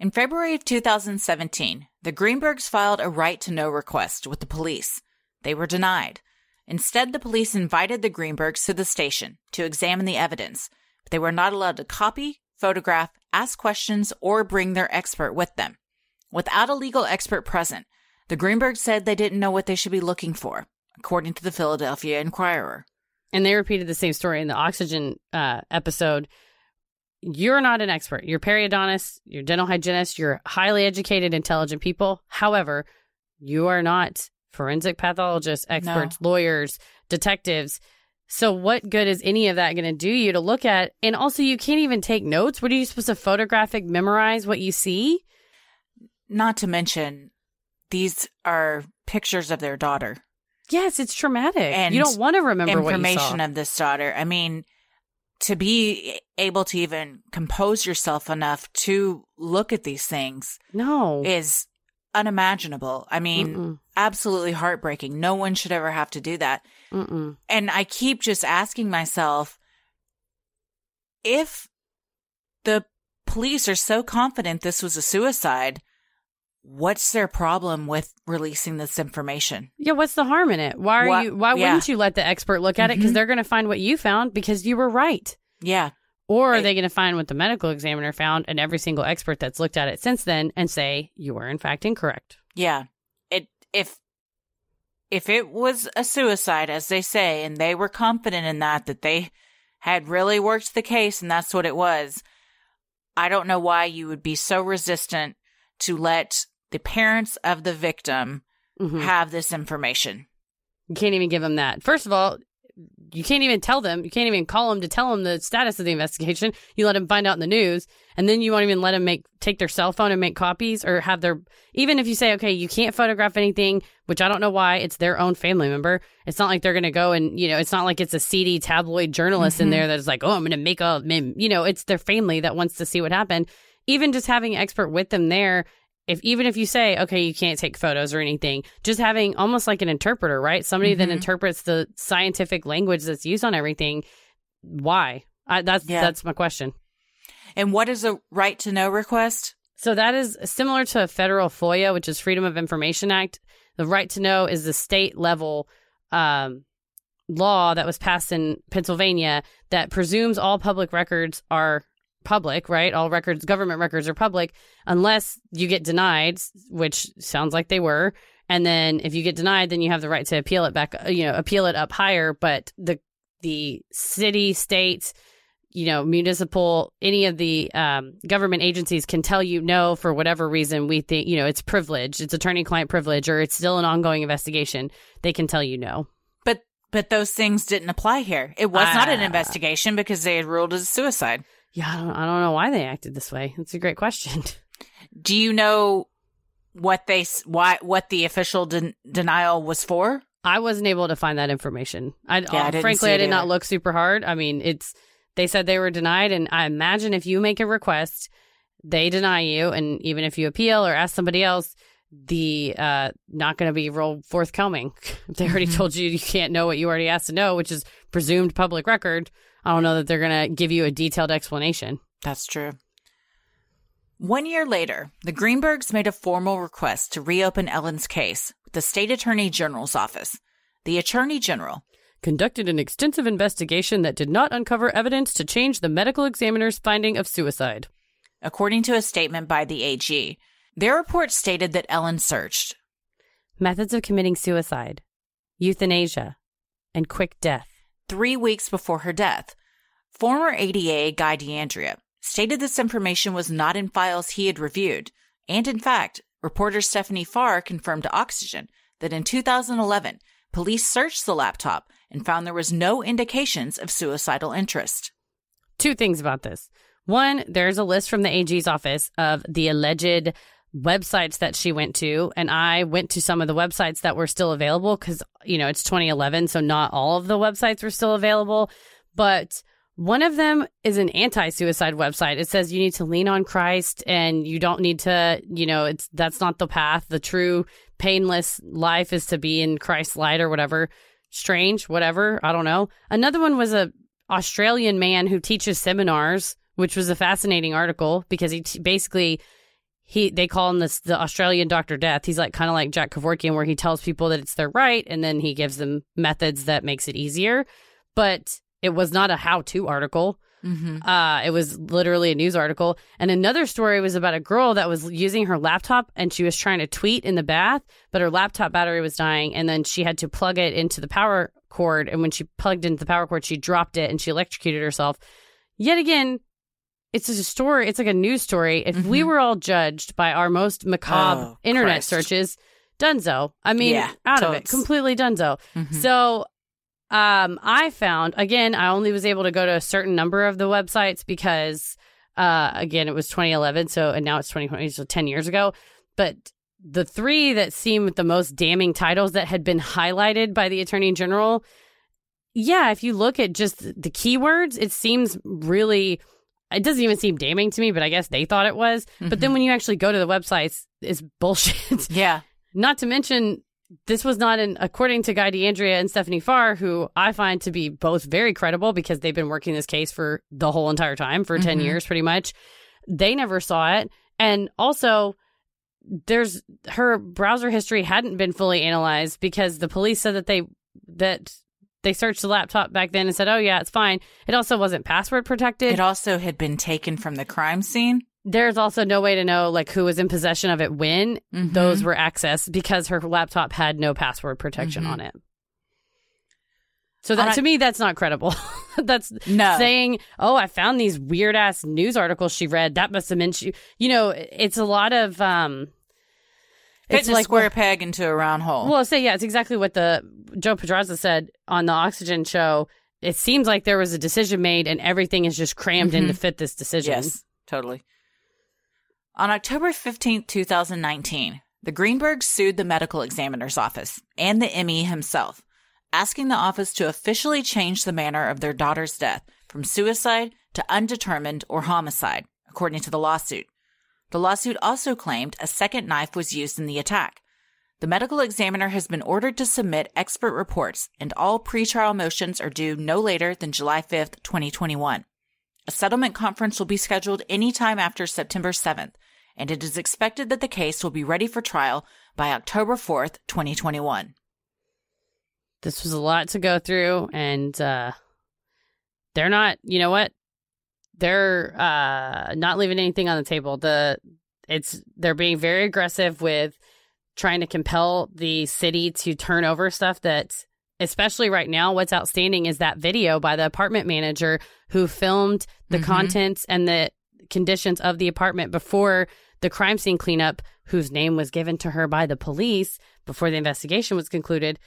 In February of 2017, the Greenbergs filed a right to know request with the police. They were denied. Instead, the police invited the Greenbergs to the station to examine the evidence, but they were not allowed to copy, photograph, ask questions, or bring their expert with them. Without a legal expert present, the Greenbergs said they didn't know what they should be looking for, according to the Philadelphia Inquirer. And they repeated the same story in the oxygen uh, episode. You're not an expert. You're periodontist, you're dental hygienist, you're highly educated, intelligent people. However, you are not forensic pathologists, experts, lawyers, detectives. So, what good is any of that going to do you to look at? And also, you can't even take notes. What are you supposed to photographic memorize what you see? Not to mention, these are pictures of their daughter. Yes, it's traumatic. And you don't want to remember information of this daughter. I mean, to be able to even compose yourself enough to look at these things no. is unimaginable. I mean, Mm-mm. absolutely heartbreaking. No one should ever have to do that. Mm-mm. And I keep just asking myself if the police are so confident this was a suicide, what's their problem with releasing this information? Yeah, what's the harm in it? Why are What- you why yeah. wouldn't you let the expert look at it because Mhm. they're going to find what you found because you were right. Yeah. Or are they going to find what the medical examiner found and every single expert that's looked at it since then and say you were in fact incorrect? Yeah. It if if it was a suicide as they say and they were confident in that that they had really worked the case and that's what it was, I don't know why you would be so resistant to let the parents of the victim Mhm. have this information. You can't even give them that. First of all, you can't even tell them. You can't even call them to tell them the status of the investigation. You let them find out in the news, and then you won't even let them make take their cell phone and make copies or have their. Even if you say, okay, you can't photograph anything, which I don't know why. It's their own family member. It's not like they're going to go and you know. It's not like it's a seedy tabloid journalist in Mhm. there that's like, oh, I'm going to make a. You know, it's their family that wants to see what happened. Even just having an expert with them there if even if you say okay you can't take photos or anything just having almost like an interpreter right somebody that Mhm. interprets the scientific language that's used on everything why I, that's Yeah. that's my question And what is a right to know request? so that is similar to a federal foia which is freedom of information act the right to know is the state level um, law that was passed in pennsylvania that presumes all public records are public, right? All records, government records are public unless you get denied, which sounds like they were. And then if you get denied, then you have the right to appeal it back, uh, you know, appeal it up higher. But the the city, state, you know, municipal, any of the um, government agencies can tell you no for whatever reason. We think, you know, it's privilege, it's attorney-client privilege, or it's still an ongoing investigation. They can tell you no. But but those things didn't apply here. It was not an Ah. investigation because they had ruled as suicide. Yeah, I don't, I don't know why they acted this way. It's a great question. Do you know what they why what the official den- denial was for? I wasn't able to find that information. I, Yeah, I uh, frankly, I did not look super hard. I mean, it's they said they were denied, and I imagine if you make a request, they deny you, and even if you appeal or ask somebody else, the uh not going to be real forthcoming. they already Mhm. told you you can't know what you already asked to know, which is presumed public record, I don't know that they're going to give you a detailed explanation. That's true. One year later, the Greenbergs made a formal request to reopen Ellen's case with the state attorney general's office. The attorney general, Conducted an extensive investigation that did not uncover evidence to change the medical examiner's finding of suicide. according to a statement by the AG, their report stated that Ellen searched Methods of committing suicide, euthanasia, and quick death. Three weeks before her death. Former ADA Guy DeAndrea stated this information was not in files he had reviewed. And in fact, reporter Stephanie Farr confirmed to Oxygen that in 2011, police searched the laptop and found there was no indications of suicidal interest. Two things about this. One, there's a list from the AG's office of the alleged websites that she went to, and I went to some of the websites that were still available because, you know, it's 2011, so not all of the websites were still available. But one of them is an anti suicide website. It says you need to lean on Christ and you don't need to, you know, it's that's not the path. The true painless life is to be in Christ's light or whatever. Strange, whatever. I don't know. Another one was a Australian man who teaches seminars, which was a fascinating article because he t- basically he they call him this the Australian Doctor Death. He's like kind of like Jack Kevorkian, where he tells people that it's their right, and then he gives them methods that makes it easier. But it was not a how-to article. Mm-hmm. Uh, it was literally a news article. And another story was about a girl that was using her laptop and she was trying to tweet in the bath, but her laptop battery was dying. And then she had to plug it into the power cord. And when she plugged into the power cord, she dropped it and she electrocuted herself. Yet again, it's a story. It's like a news story. If we Mhm. were all judged by our most macabre Oh, internet Christ. searches, dunzo. I mean, Yeah, out of it, completely dunzo. Mhm. So um I found again I only was able to go to a certain number of the websites because uh again it was 2011 so and now it's 2020 so 10 years ago but the three that seemed the most damning titles that had been highlighted by the attorney general yeah if you look at just the keywords it seems really it doesn't even seem damning to me but I guess they thought it was but then when you actually go to the websites it's bullshit Yeah. not to mention, this was not an, according to Guy DeAndrea and Stephanie Farr, who I find to be both very credible because they've been working this case for the whole entire time, for 10 Mhm. years pretty much. They never saw it. And also, there's her browser history hadn't been fully analyzed because the police said that they, that they searched the laptop back then and said, "Oh yeah, it's fine." It also wasn't password protected. It also had been taken from the crime scene. There's also no way to know like who was in possession of it when Mhm. those were accessed because her laptop had no password protection Mhm. on it. So that a- to me, that's not credible. that's No. saying, "Oh, I found these weird ass news articles she read. That must have meant she." You know, it's a lot of um. It's a like square peg into a round hole. well, say yeah, it's exactly what the Joe Podraza said on the Oxygen show. It seems like there was a decision made, and everything is just crammed in to mm-hmm. fit this decision. Yes, totally. On October 15th, 2019, the Greenbergs sued the medical examiner's office and the ME himself, asking the office to officially change the manner of their daughter's death from suicide to undetermined or homicide, according to the lawsuit. The lawsuit also claimed a second knife was used in the attack. The medical examiner has been ordered to submit expert reports, and all pretrial motions are due no later than July 5th, 2021. A settlement conference will be scheduled anytime after September 7th, and it is expected that the case will be ready for trial by October 4th, 2021. this was a lot to go through and uh they're not you know what they're uh not leaving anything on the table the it's they're being very aggressive with trying to compel the city to turn over stuff that especially right now what's outstanding is that video by the apartment manager who filmed the Mhm. contents and the conditions of the apartment before the crime scene cleanup whose name was given to her by the police before the investigation was concluded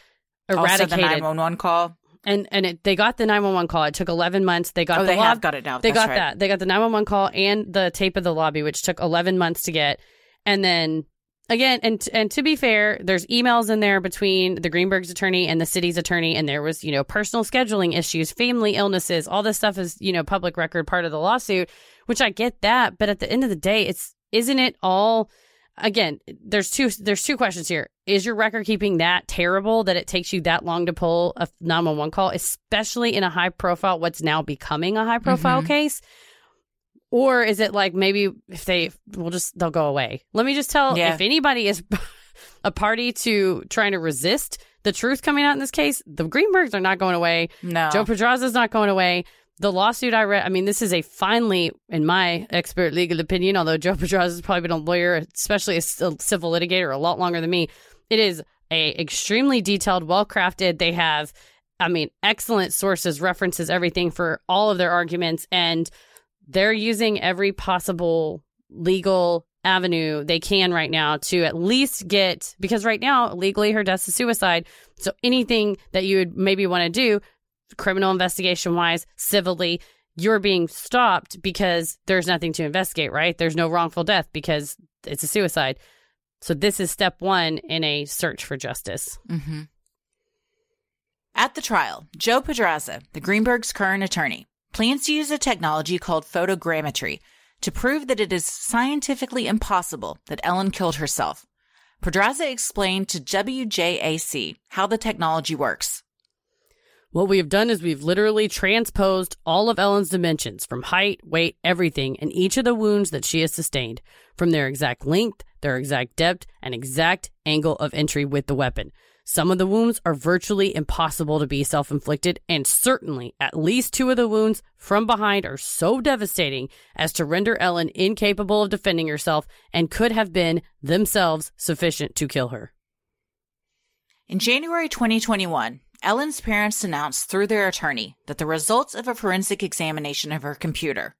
Also, eradicated the 911 call. And and it, they got the 911 call. It took 11 months. They got Oh, the they lob- have got it now. they That's got right. that. They got the 911 call and the tape of the lobby which took 11 months to get. And then again and and to be fair there's emails in there between the greenberg's attorney and the city's attorney. And there was you know personal scheduling issues family illnesses all this stuff is you know public record part of the lawsuit which i get that. But at the end of the day it's isn't it all again there's two there's two questions here is your record keeping that terrible that it takes you that long to pull a 911 call especially in a high profile what's now becoming a high profile Mhm. case or is it like maybe if they will just they'll go away let me just tell Yeah. if anybody is a party to trying to resist the truth coming out in this case the greenbergs are not going away No. Joe Podraza's not going away. The lawsuit I read, I mean, this is a finally, in my expert legal opinion, although Joe Podraza's probably been a lawyer, especially a, civil litigator, a lot longer than me. It is a extremely detailed, well crafted. They have, I mean, excellent sources, references, everything for all of their arguments, and they're using every possible legal avenue they can right now to at least get because right now legally her death's a suicide so anything that you would maybe want to do criminal investigation wise, civilly, you're being stopped because there's nothing to investigate, right? There's no wrongful death because it's a suicide. So this is step one in a search for justice. hmm At the trial, Joe Podraza, the Greenberg's current attorney, plans to use a technology called photogrammetry to prove that it is scientifically impossible that Ellen killed herself. Podraza explained to WJAC how the technology works. What we have done is we've literally transposed all of Ellen's dimensions from height, weight, everything and each of the wounds that she has sustained from their exact length, their exact depth, and exact angle of entry with the weapon. Some of the wounds are virtually impossible to be self inflicted, and certainly at least two of the wounds from behind are so devastating as to render Ellen incapable of defending herself and could have been themselves sufficient to kill her. In January 2021, Ellen's parents announced through their attorney that the results of a forensic examination of her computer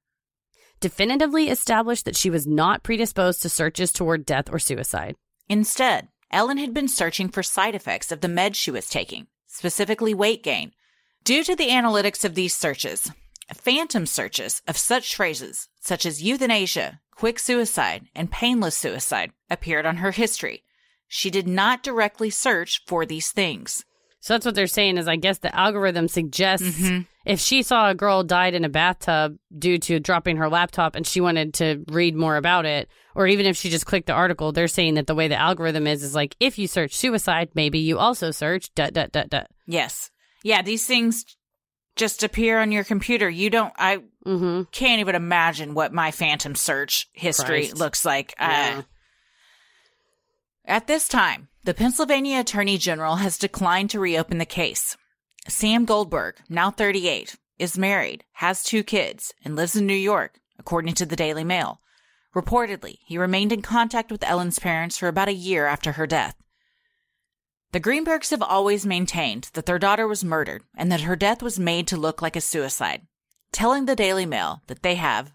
Definitively established that she was not predisposed to searches toward death or suicide. Instead, Ellen had been searching for side effects of the meds she was taking, specifically weight gain. Due to the analytics of these searches, phantom searches of such phrases such as euthanasia, quick suicide, and painless suicide appeared on her history. She did not directly search for these things. So that's what they're saying is I guess the algorithm suggests Mhm. if she saw a girl died in a bathtub due to dropping her laptop and she wanted to read more about it, or even if she just clicked the article, they're saying that the way the algorithm is is like if you search suicide, maybe you also search dot dot dot dot. Yes. Yeah, these things just appear on your computer. You don't, I Mm-hmm. can't even imagine what my phantom search history Christ. looks like. Yeah. Uh, at this time, the Pennsylvania Attorney General has declined to reopen the case. Sam Goldberg, now 38, is married, has two kids, and lives in New York, according to the Daily Mail. Reportedly, he remained in contact with Ellen's parents for about a year after her death. The Greenbergs have always maintained that their daughter was murdered and that her death was made to look like a suicide, telling the Daily Mail that they have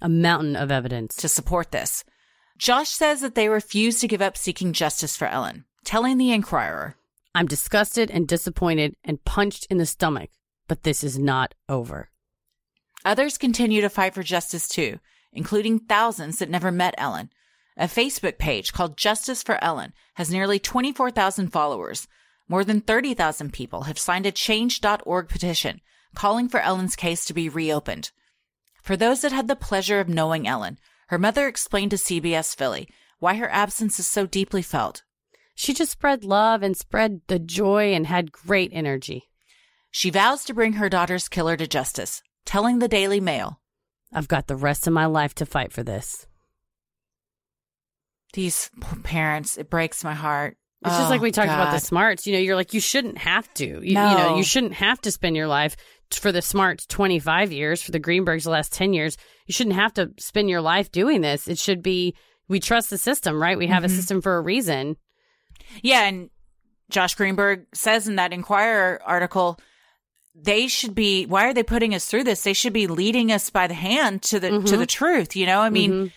A mountain of evidence. to support this. Josh says that they refuse to give up seeking justice for Ellen, telling the Inquirer, I'm disgusted and disappointed and punched in the stomach, but this is not over. Others continue to fight for justice too, including thousands that never met Ellen. A Facebook page called Justice for Ellen has nearly 24,000 followers. More than 30,000 people have signed a change.org petition calling for Ellen's case to be reopened. For those that had the pleasure of knowing Ellen, her mother explained to CBS Philly why her absence is so deeply felt. She just spread love and spread the joy and had great energy. She vows to bring her daughter's killer to justice, telling the Daily Mail, I've got the rest of my life to fight for this. These parents, it breaks my heart. It's just like Oh, we talked about the smarts. You know, you're like, you shouldn't have to. You, you know, you shouldn't have to spend your life for the smarts 25 years, for the Greenbergs the last 10 years. You shouldn't have to spend your life doing this. It should be, we trust the system, right? We have a Mm-hmm. system for a reason. Yeah, and Josh Greenberg says in that Inquirer article, they should be. Why are they putting us through this? They should be leading us by the hand to the to Mhm. the truth. You know, I mean, Mhm.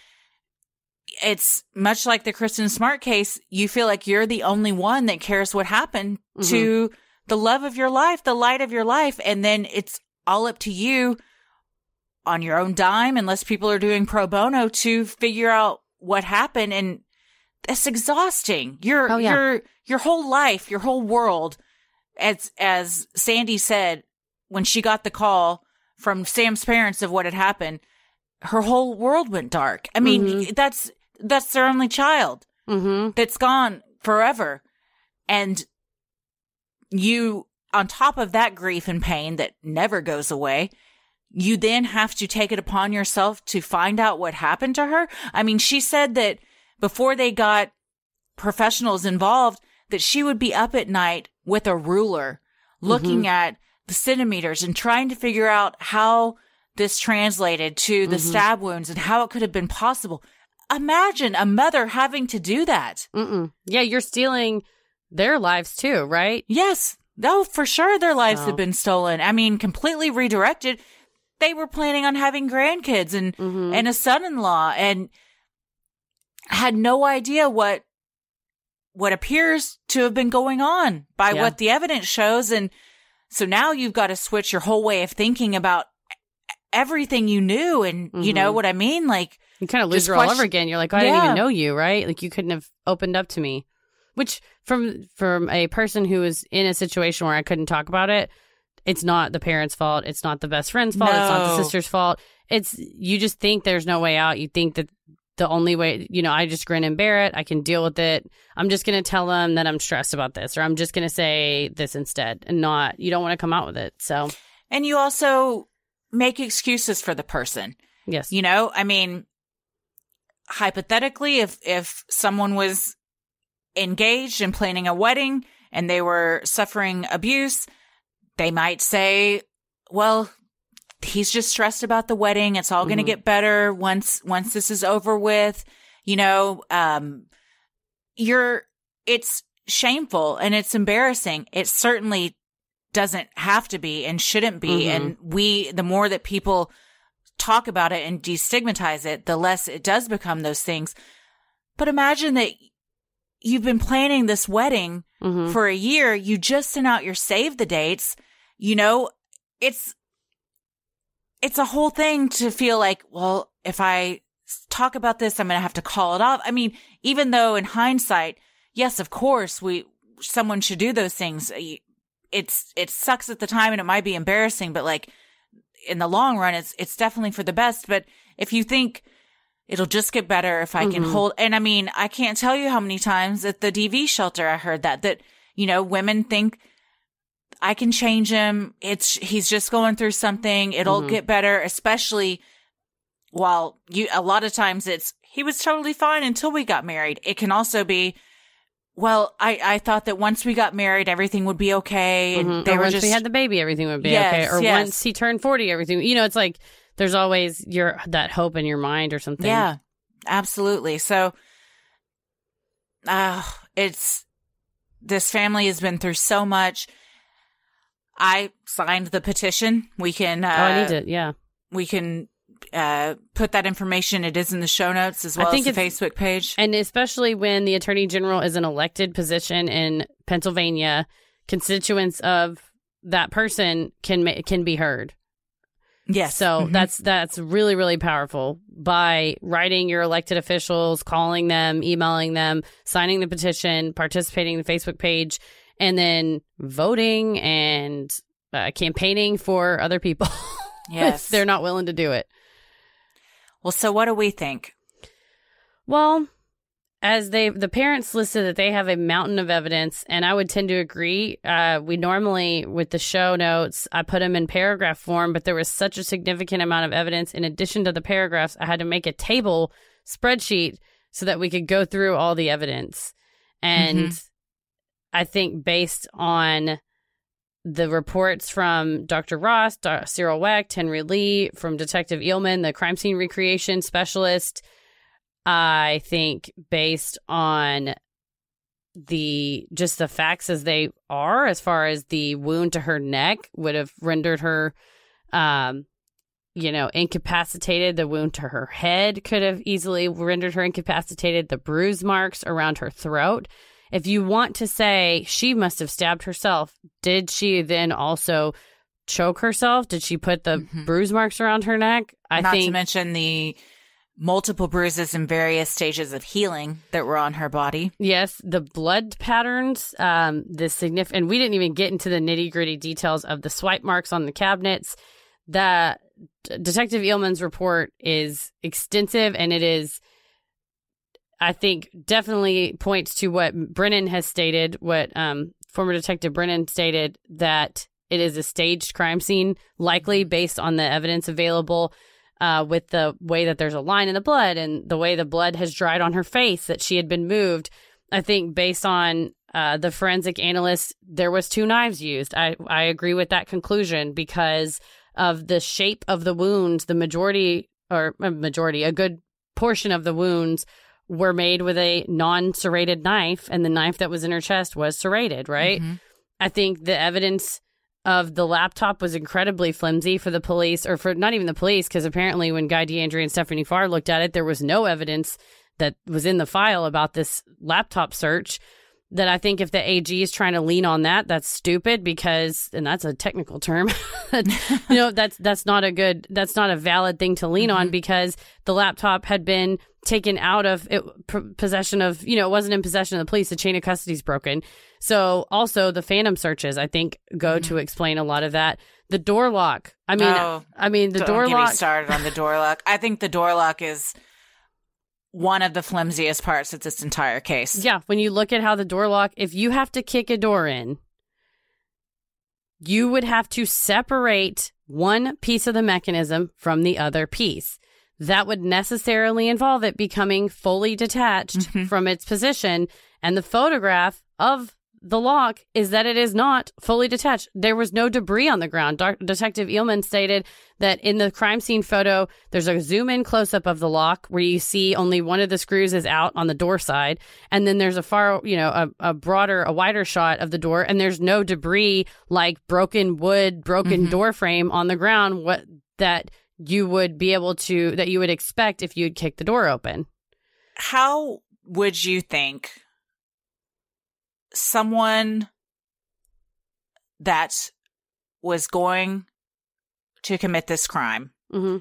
it's much like the Kristen Smart case. You feel like you're the only one that cares what happened to the love of your life, the light of your life, and then it's all up to you on your own dime, unless people are doing pro bono to figure out what happened. And that's exhausting. Your Oh, yeah. your your whole life, your whole world, as as Sandy said when she got the call from Sam's parents of what had happened, her whole world went dark. I mean, Mhm. that's that's their only child Mm-hmm. that's gone forever. And you, on top of that grief and pain that never goes away, you then have to take it upon yourself to find out what happened to her. I mean, she said that before they got professionals involved, that she would be up at night with a ruler looking mm-hmm. at the centimeters and trying to figure out how this translated to the mm-hmm. stab wounds and how it could have been possible. Imagine a mother having to do that. Mm-mm. Yeah, you're stealing their lives too, right? Yes. No, for sure their lives So- have been stolen. I mean, completely redirected. They were planning on having grandkids and Mhm. and a son-in-law and had no idea what what appears to have been going on by Yeah. what the evidence shows and so now you've got to switch your whole way of thinking about everything you knew and you know Mhm. what I mean like You kind of lose her all over again. You're like, oh, I didn't even know you, right? Like you couldn't have opened up to me. Which from from a person who was in a situation where I couldn't talk about it, it's not the parents' fault. It's not the best friend's fault. It's not the sister's fault. It's you just think there's no way out. You think that the only way, you know, I just grin and bear it. I can deal with it. I'm just going to tell them that I'm stressed about this, or I'm just going to say this instead, and not. You don't want to come out with it. So and you also make excuses for the person yes, You know, I mean, hypothetically, if, if someone was engaged and planning a wedding and they were suffering abuse, they might say, well, he's just stressed about the wedding. It's all going to get better once, once this is over with. You know, um, you're, it's shameful and it's embarrassing. It certainly doesn't have to be and shouldn't be. Mhm. And we, the more that people talk about it and destigmatize it, the less it does become those things. But imagine that you've been planning this wedding hmm for a year. You just sent out your save the dates. You know, it's, it's a whole thing to feel like, well, if I talk about this, I'm going to have to call it off. I mean, even though in hindsight, yes, of course, we, someone should do those things. It's, it sucks at the time and it might be embarrassing, but like in the long run, it's, it's definitely for the best. But if you think it'll just get better if I can Mhm. hold, and I mean, I can't tell you how many times at the DV shelter I heard that, that, you know, women think I can change him. It's, he's just going through something. It'll Mhm. get better, especially while you, a lot of times it's, he was totally fine until we got married. It can also be, well, I, I thought that once we got married, everything would be okay. And Mhm. they or were once just we had the baby, everything would be Yes, okay. Or yes. once he turned forty, everything. You know, it's like there's always your that hope in your mind or something. Yeah, absolutely. So, uh, it's this family has been through so much. I signed the petition. We can. Uh, oh, I need to. Yeah. We can uh, put that information. It is in the show notes as I well think as the Facebook page. And especially when the attorney general is an elected position in Pennsylvania, constituents of that person can ma- can be heard. Yes. So Mhm. that's that's really really powerful by writing your elected officials, calling them, emailing them, signing the petition, participating in the Facebook page, and then voting and uh, campaigning for other people. yes. if they're not willing to do it. well, so what do we think? Well, as they the parents listed that they have a mountain of evidence, and I would tend to agree. Uh, we normally with the show notes, I put them in paragraph form, but there was such a significant amount of evidence. In addition to the paragraphs, I had to make a table spreadsheet so that we could go through all the evidence. And I think based on the reports from Dr. Ross, Dr. Cyril Wecht, Henry Lee, from Detective Eelman, the crime scene recreation specialist, I think based on the just the facts as they are, as far as the wound to her neck would have rendered her, um, you know, incapacitated. The wound to her head could have easily rendered her incapacitated. The bruise marks around her throat. If you want to say she must have stabbed herself, did she then also choke herself? Did she put the Mhm. bruise marks around her neck? I Not think to mention the multiple bruises in various stages of healing that were on her body. Yes, the blood patterns, um, the significant, and we didn't even get into the nitty gritty details of the swipe marks on the cabinets. The D- Detective Eelman's report is extensive and it is, I think, definitely points to what Brennan has stated, what um, former Detective Brennan stated, that it is a staged crime scene, likely based on the evidence available uh, with the way that there's a line in the blood and the way the blood has dried on her face that she had been moved. I think based on uh, the forensic analyst, there was two knives used. I I agree with that conclusion because of the shape of the wounds. The majority or uh, majority, a good portion of the wounds were made with a non-serrated knife, and the knife that was in her chest was serrated. Right. Mhm. I think the evidence of the laptop was incredibly flimsy for the police, or for not even the police, because apparently when Guy DeAndre and Stephanie Farr looked at it, there was no evidence that was in the file about this laptop search. That I think if the AG is trying to lean on that, that's stupid because, and that's a technical term, you know, that's that's not a good, that's not a valid thing to lean on mm-hmm. because the laptop had been taken out of it, p- possession of, you know, it wasn't in possession of the police. The chain of custody's broken. So also the phantom searches, I think, go to mm-hmm. explain a lot of that. The door lock. I mean, Oh, I mean the Don't door get lock. me started on the door lock. I think the door lock is one of the flimsiest parts of this entire case. Yeah, when you look at how the door lock, if you have to kick a door in, you would have to separate one piece of the mechanism from the other piece. That would necessarily involve it becoming fully detached Mhm. from its position. And the photograph of the lock is that it is not fully detached. There was no debris on the ground. Doc- Detective Eelman stated that in the crime scene photo, there's a zoom in close up of the lock where you see only one of the screws is out on the door side. And then there's a far, you know, a, a broader, a wider shot of the door. And there's no debris like broken wood, broken Mhm. door frame on the ground. What that you would be able to, that you would expect if you'd kick the door open. How would you think someone that was going to commit this crime, hmm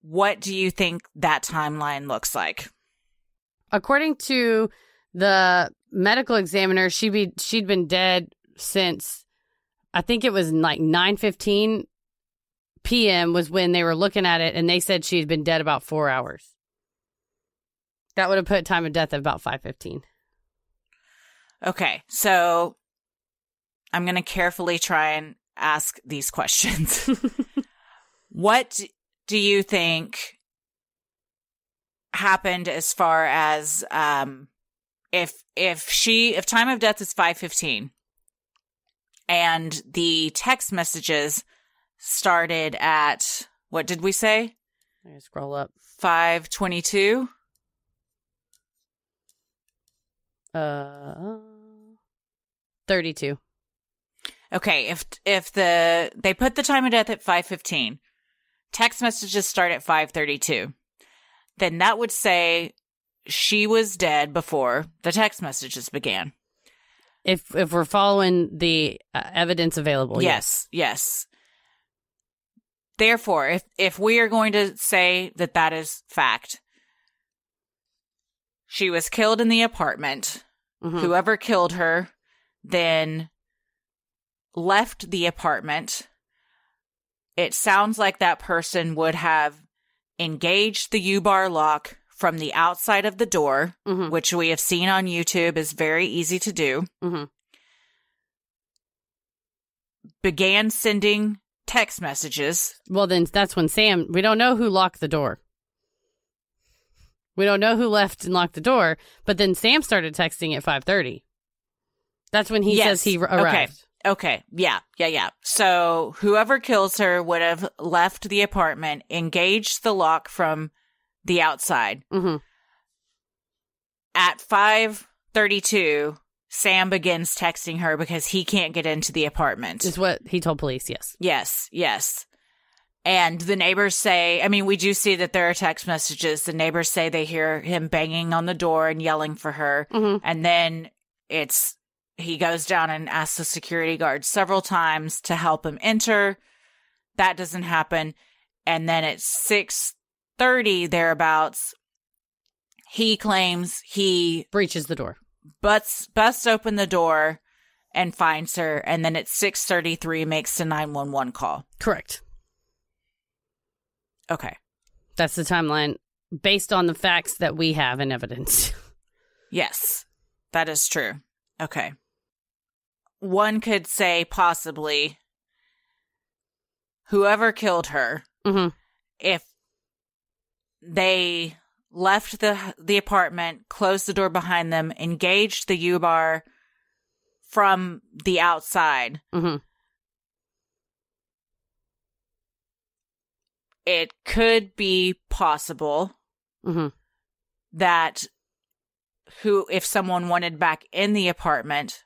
what do you think that timeline looks like? according to the medical examiner, she be she'd been dead since I think it was like nine fifteen p.m. was when they were looking at it, and they said she'd been dead about four hours. That would have put time of death at about five fifteen. Okay, so I'm going to carefully try and ask these questions. what do you think happened as far as um if if she if time of death is 515 and the text messages started at what did we say? I scroll up. 522? Uh, thirty-two. Okay, if if the they put the time of death at 5:15, text messages start at 5:32. Then that would say she was dead before the text messages began. If if we're following the uh, evidence available, yes, yes. Therefore, if if we are going to say that that is fact, she was killed in the apartment. Mhm. Whoever killed her then left the apartment. It sounds like that person would have engaged the U bar lock from the outside of the door, Mhm. which we have seen on YouTube is very easy to do. Mhm. Began sending text messages. Well, then that's when Sam. We don't know who locked the door. We don't know who left and locked the door. But then Sam started texting at five thirty. That's when he Yes. says he r- Okay. arrived. Okay. Yeah. Yeah. Yeah. So whoever kills her would have left the apartment, engaged the lock from the outside. hmm At 532, Sam begins texting her because he can't get into the apartment. Is what he told police. Yes. Yes. Yes. And the neighbors say, I mean, we do see that there are text messages. The neighbors say they hear him banging on the door and yelling for her. Mhm. And then it's, he goes down and asks the security guard several times to help him enter. That doesn't happen. And then at 630 thereabouts, he claims he Breaches the door. Busts, busts open the door and finds her. And then at 633 makes the 911 call. Correct. Okay. That's the timeline based on the facts that we have and evidence. Yes, that is true. Okay. One could say possibly whoever killed her, hmm if they left the the apartment, closed the door behind them, engaged the U bar from the outside, hmm it could be possible hmm that who if someone wanted back in the apartment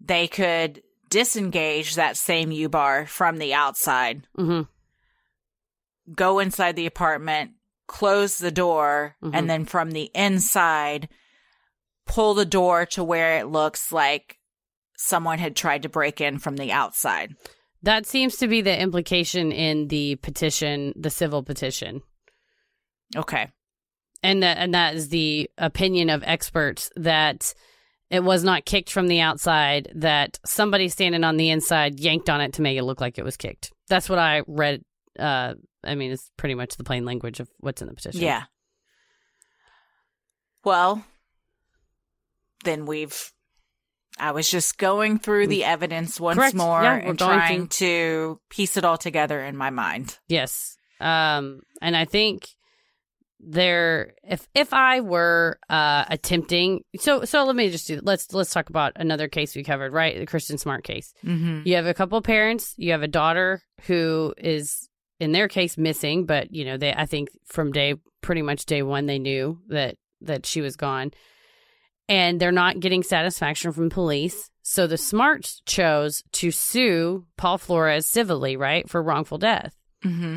they could disengage that same u-bar from the outside. Hmm go inside the apartment close the door Mhm. and then from the inside pull the door to where it looks like someone had tried to break in from the outside That seems to be the implication in the petition, the civil petition. okay and that and that is the opinion of experts that it was not kicked from the outside that somebody standing on the inside yanked on it to make it look like it was kicked that's what i read uh i mean it's pretty much the plain language of what's in the petition. Yeah. Well then we've I was just going through the evidence once Correct. more Yeah, and trying to piece it all together in my mind. yes. Um and i think there if if i were uh attempting so so let me just do let's let's talk about another case we covered right? The Kristen smart case. Mm-hmm. you have a couple parents. You have a daughter who is in their case missing but you know they i think from day pretty much day one they knew that that she was gone and they're not getting satisfaction from police so the smarts chose to sue paul flores civilly right for wrongful death Mm-hmm.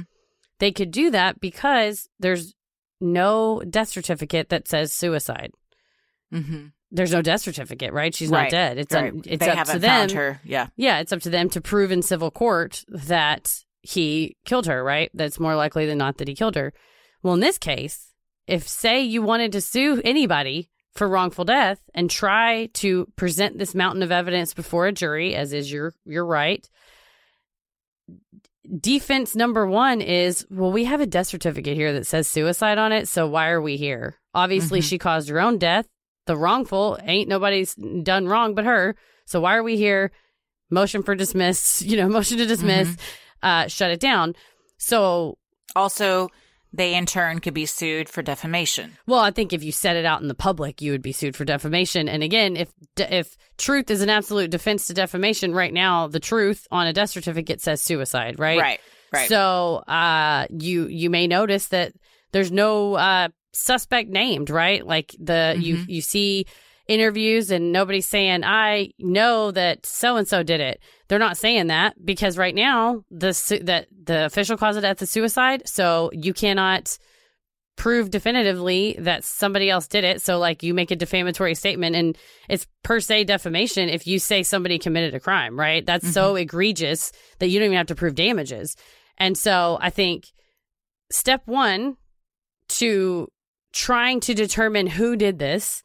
they could do that because there's no death certificate that says suicide Mm-hmm. there's no death certificate right she's not dead it's Right. it's they up haven't to them found her. Yeah. yeah, it's up to them to prove in civil court that he killed her, right? That's more likely than not that he killed her. Well, in this case, if say you wanted to sue anybody for wrongful death and try to present this mountain of evidence before a jury, as is your your right, defense number one is well, we have a death certificate here that says suicide on it, so why are we here? Obviously, Mhm. she caused her own death. The wrongful ain't nobody's done wrong but her. So why are we here? Motion for dismiss, you know, motion to dismiss, uh, shut it down. So Also, they in turn could be sued for defamation. Well, I think if you set it out in the public, you would be sued for defamation. And again, if if truth is an absolute defense to defamation, right now the truth on a death certificate says suicide, right? Right. Right. So, uh, you you may notice that there's no uh, suspect named, right? Like the you Mhm. you see interviews and nobody's saying I know that so and so did it. They're not saying that because right now the su- that the official cause of death is suicide, so you cannot prove definitively that somebody else did it. So like you make a defamatory statement and it's per se defamation if you say somebody committed a crime, right? That's so mm-hmm. egregious that you don't even have to prove damages. And so I think step 1 to trying to determine who did this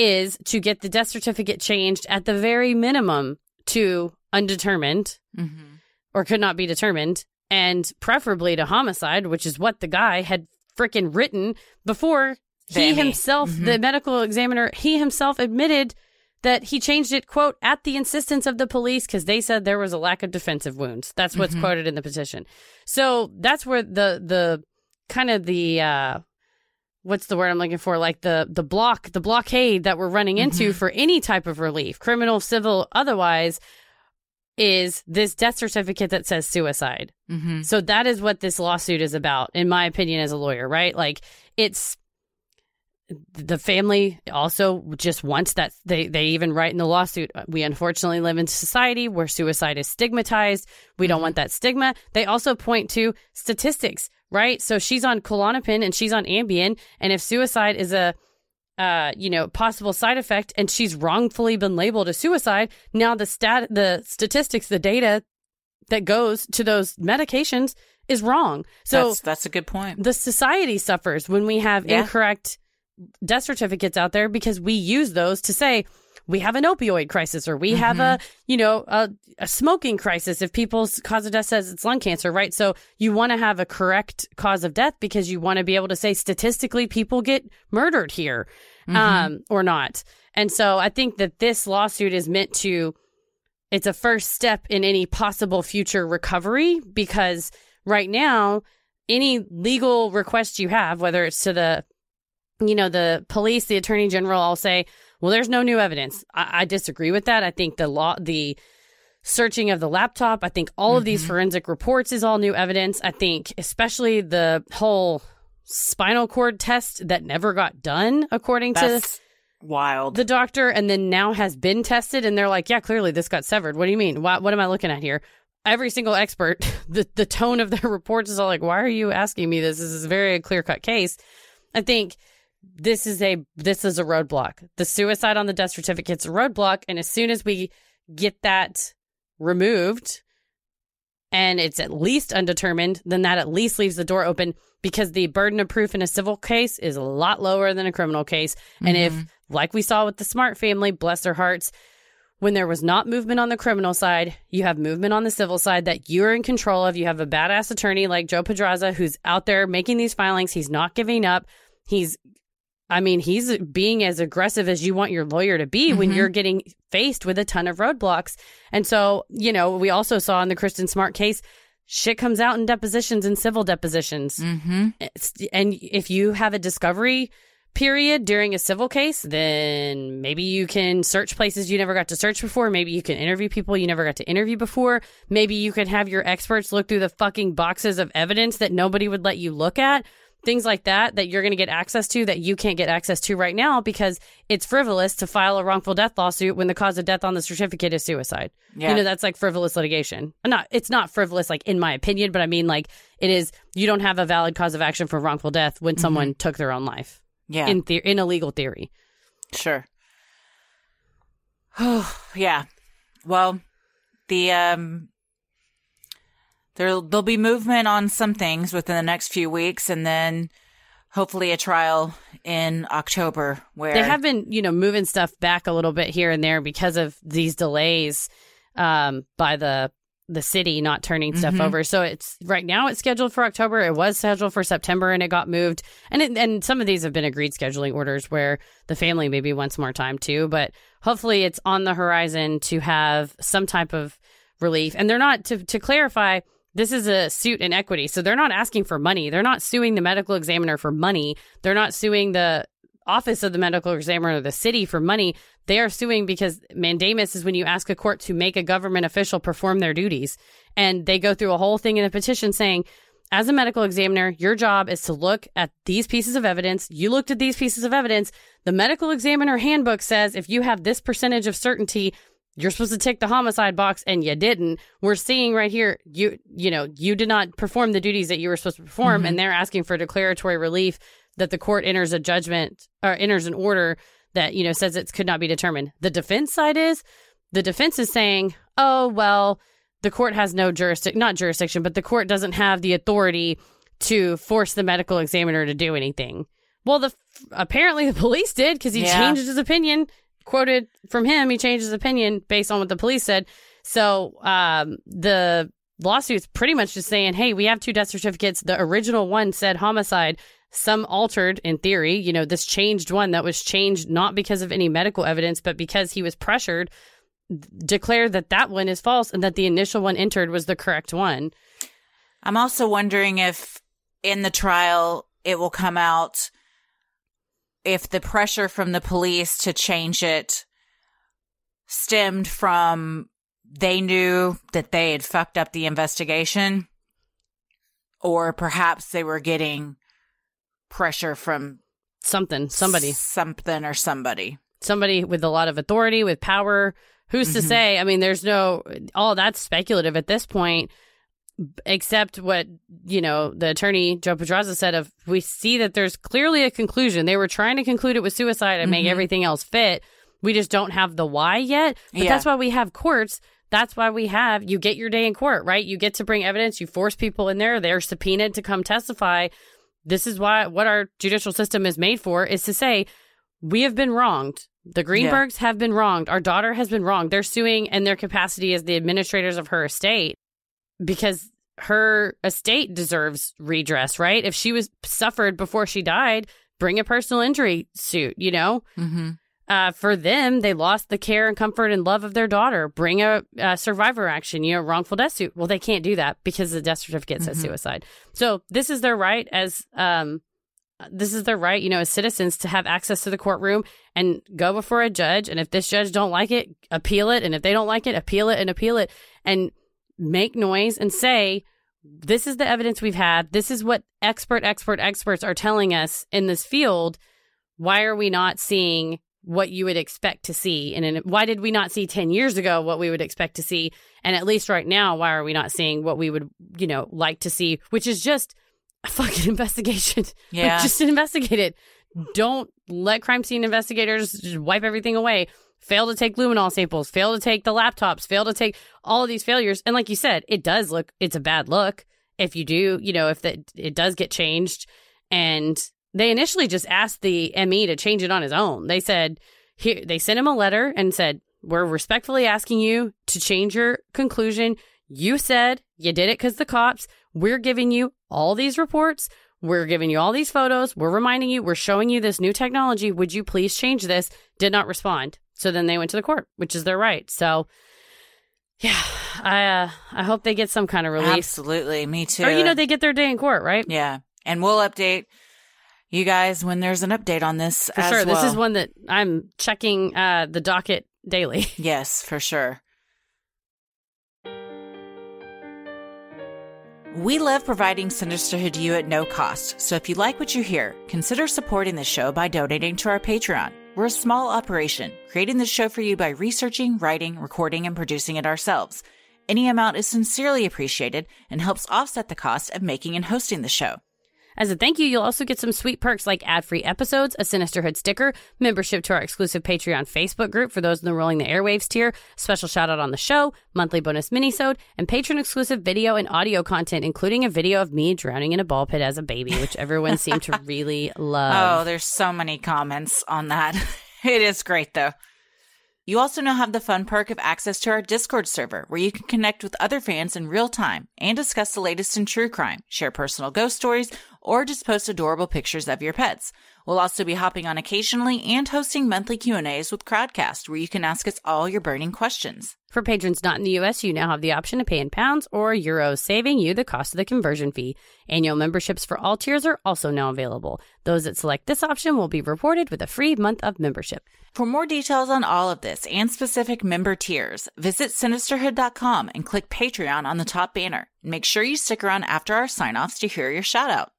is to get the death certificate changed at the very minimum to undetermined Mm-hmm. or could not be determined, and preferably to homicide, which is what the guy had freaking written before he himself, Mhm. the medical examiner, he himself admitted that he changed it, quote, at the insistence of the police because they said there was a lack of defensive wounds. That's what's Mhm. quoted in the petition. So that's where the the kind of the uh what's the word I'm looking for? Like the the block, the blockade that we're running into Mhm. for any type of relief, criminal, civil, otherwise, is this death certificate that says suicide. Mm-hmm. So that is what this lawsuit is about, in my opinion, as a lawyer, right? Like it's the family also just wants that they they even write in the lawsuit we unfortunately live in society where suicide is stigmatized we don't want that stigma they also point to statistics right so she's on Klonopin and she's on Ambien and if suicide is a uh, you know, possible side effect, and she's wrongfully been labeled a suicide. Now the stat, the statistics, the data that goes to those medications is wrong. So that's, that's a good point. the society suffers when we have Yeah. incorrect death certificates out there because we use those to say we have an opioid crisis or we have a you know a, a smoking crisis if people's cause of death says it's lung cancer right? So you want to have a correct cause of death because you want to be able to say statistically people get murdered here um or not. And so i think that this lawsuit is meant to it's a first step in any possible future recovery because right now any legal request you have whether it's to the you know the police the attorney general all say well there's no new evidence. I, I disagree with that. I think the law the searching of the laptop i think all of these mm-hmm. forensic reports is all new evidence. I think especially the whole spinal cord test that never got done according to That's wild. the doctor and then now has been tested and they're like yeah clearly this got severed. What do you mean? What, what am i looking at here? Every single expert the, the tone of their reports is all like why are you asking me this? This is a very clear cut case. I think this is a this is a roadblock the suicide on the death certificate's a roadblock and as soon as we get that removed and it's at least undetermined then that at least leaves the door open because the burden of proof in a civil case is a lot lower than a criminal case and if mm-hmm. like we saw with the smart family bless their hearts when there was not movement on the criminal side, you have movement on the civil side that you're in control of. You have a badass attorney like Joe Podraza who's out there making these filings. He's not giving up. He's, I mean, he's being as aggressive as you want your lawyer to be when Mhm. you're getting faced with a ton of roadblocks. And so, you know, we also saw in the Kristen Smart case, shit comes out in depositions and civil depositions. mm-hmm. And if you have a discovery period during a civil case, then maybe you can search places you never got to search before. Maybe you can interview people you never got to interview before. Maybe you can have your experts look through the fucking boxes of evidence that nobody would let you look at. Things like that that you're going to get access to that you can't get access to right now because it's frivolous to file a wrongful death lawsuit when the cause of death on the certificate is suicide. Yeah. You know, that's like frivolous litigation. Not it's not frivolous like in my opinion, but I mean like it is you don't have a valid cause of action for wrongful death when someone took their own life yeah. in the- in a legal theory. Sure. Oh yeah. Well, the um there there'll be movement on some things within the next few weeks and then hopefully a trial in October where They have been, you know, moving stuff back a little bit here and there because of these delays um, by the the city not turning stuff Mhm. over. So it's right now it's scheduled for October. It was scheduled for September and it got moved. And it, and some of these have been agreed scheduling orders where the family maybe wants more time too. But hopefully it's on the horizon to have some type of relief. And they're not to to clarify. This is a suit in equity. So they're not asking for money. They're not suing the medical examiner for money. They're not suing the office of the medical examiner or the city for money. They are suing because mandamus is when you ask a court to make a government official perform their duties. And they go through a whole thing in the petition saying, as a medical examiner, your job is to look at these pieces of evidence. You looked at these pieces of evidence. The medical examiner handbook says if you have this percentage of certainty, you're supposed to tick the homicide box and you didn't. We're seeing right here, you you know, you did not perform the duties that you were supposed to perform, mm-hmm. and they're asking for declaratory relief that the court enters a judgment or enters an order that, you know, says it could not be determined. The defense side is the defense is saying, oh, well, the court has no jurisdiction, not jurisdiction, but the court doesn't have the authority to force the medical examiner to do anything. Well, the apparently the police did because he yeah. changed his opinion. Quoted from him, he changed his opinion based on what the police said. So um, the lawsuit's pretty much just saying, "Hey, we have two death certificates. The original one said homicide. Some altered in theory. You know, this changed one that was changed not because of any medical evidence, but because he was pressured declare that that one is false and that the initial one entered was the correct one. I'm also wondering if in the trial it will come out if the pressure from the police to change it stemmed from they knew that they had fucked up the investigation or perhaps they were getting pressure from something somebody something or somebody somebody with a lot of authority with power Who's mm-hmm. to say? I mean, there's no, all that's speculative at this point, except what, you know, the attorney, Joe Podraza said of, we see that there's clearly a conclusion. They were trying to conclude it with suicide and mm-hmm. make everything else fit. We just don't have the why yet. But yeah. that's why we have courts. That's why we have, you get your day in court, right? You get to bring evidence. You force people in there. They're subpoenaed to come testify. This is why, what our judicial system is made for is to say, we have been wronged. The Greenbergs yeah. have been wronged. Our daughter has been wronged. They're suing in their capacity as the administrators of her estate because her estate deserves redress, right? If she was suffered before she died, bring a personal injury suit, you know? Mm-hmm. Uh, for them, they lost the care and comfort and love of their daughter. Bring a, a, survivor action, you know, wrongful death suit. Well, they can't do that because the death certificate says mm-hmm. suicide. So this is their right as um, this is their right, you know, as citizens to have access to the courtroom and go before a judge. And if this judge don't like it, appeal it. And if they don't like it, appeal it and appeal it and make noise and say, this is the evidence we've had. This is what expert, expert, experts are telling us in this field. Why are we not seeing what you would expect to see? And why did we not see 10 years ago what we would expect to see? And at least right now, why are we not seeing what we would, you know, like to see, which is just a fucking investigation. Yeah. Like, just investigate it. Don't let crime scene investigators just wipe everything away. Fail to take luminol samples, fail to take the laptops, fail to take all of these failures. And like you said, it does look, it's a bad look if you do, you know, if that it does get changed. And they initially just asked the ME to change it on his own. They said, here, they sent him a letter and said, we're respectfully asking you to change your conclusion. You said you did it because the cops. We're giving you all these reports. We're giving you all these photos. We're reminding you, we're showing you this new technology. Would you please change this? Did not respond. So then they went to the court, which is their right. So yeah, I uh, I hope they get some kind of relief. Absolutely, me too. Or you know they get their day in court, right? Yeah, and we'll update you guys when there's an update on this. For sure, well. this is one that I'm checking uh, the docket daily. Yes, for sure. We love providing Sinisterhood to you at no cost, so if you like what you hear, consider supporting the show by donating to our Patreon. We're a small operation, creating the show for you by researching, writing, recording, and producing it ourselves. Any amount is sincerely appreciated and helps offset the cost of making and hosting the show. As a thank you, you'll also get some sweet perks like ad-free episodes, a Sinisterhood sticker, membership to our exclusive Patreon Facebook group for those in the Rolling the Airwaves tier, special shout out on the show, monthly bonus minisode, and patron exclusive video and audio content, including a video of me drowning in a ball pit as a baby, which everyone seemed to really love. Oh, there's so many comments on that. it is great though. You also now have the fun perk of access to our Discord server, where you can connect with other fans in real time and discuss the latest in true crime, share personal ghost stories, or just post adorable pictures of your pets. We'll also be hopping on occasionally and hosting monthly Q&As with Crowdcast where you can ask us all your burning questions. For patrons not in the US, you now have the option to pay in pounds or euros, saving you the cost of the conversion fee. Annual memberships for all tiers are also now available. Those that select this option will be rewarded with a free month of membership. For more details on all of this and specific member tiers, visit sinisterhood.com and click Patreon on the top banner. Make sure you stick around after our sign-offs to hear your shout out.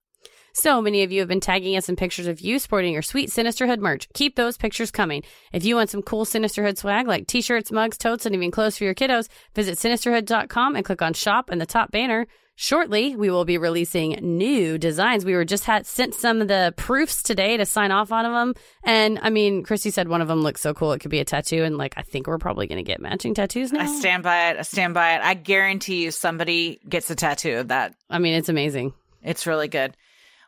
So many of you have been tagging us in pictures of you sporting your sweet Sinisterhood merch. Keep those pictures coming. If you want some cool Sinisterhood swag like t-shirts, mugs, totes, and even clothes for your kiddos, visit sinisterhood.com and click on shop in the top banner. Shortly, we will be releasing new designs. We were just had sent some of the proofs today to sign off on them. And I mean, Christy said one of them looks so cool it could be a tattoo. And like, I think we're probably going to get matching tattoos now. I stand by it. I stand by it. I guarantee you somebody gets a tattoo of that. I mean, it's amazing. It's really good.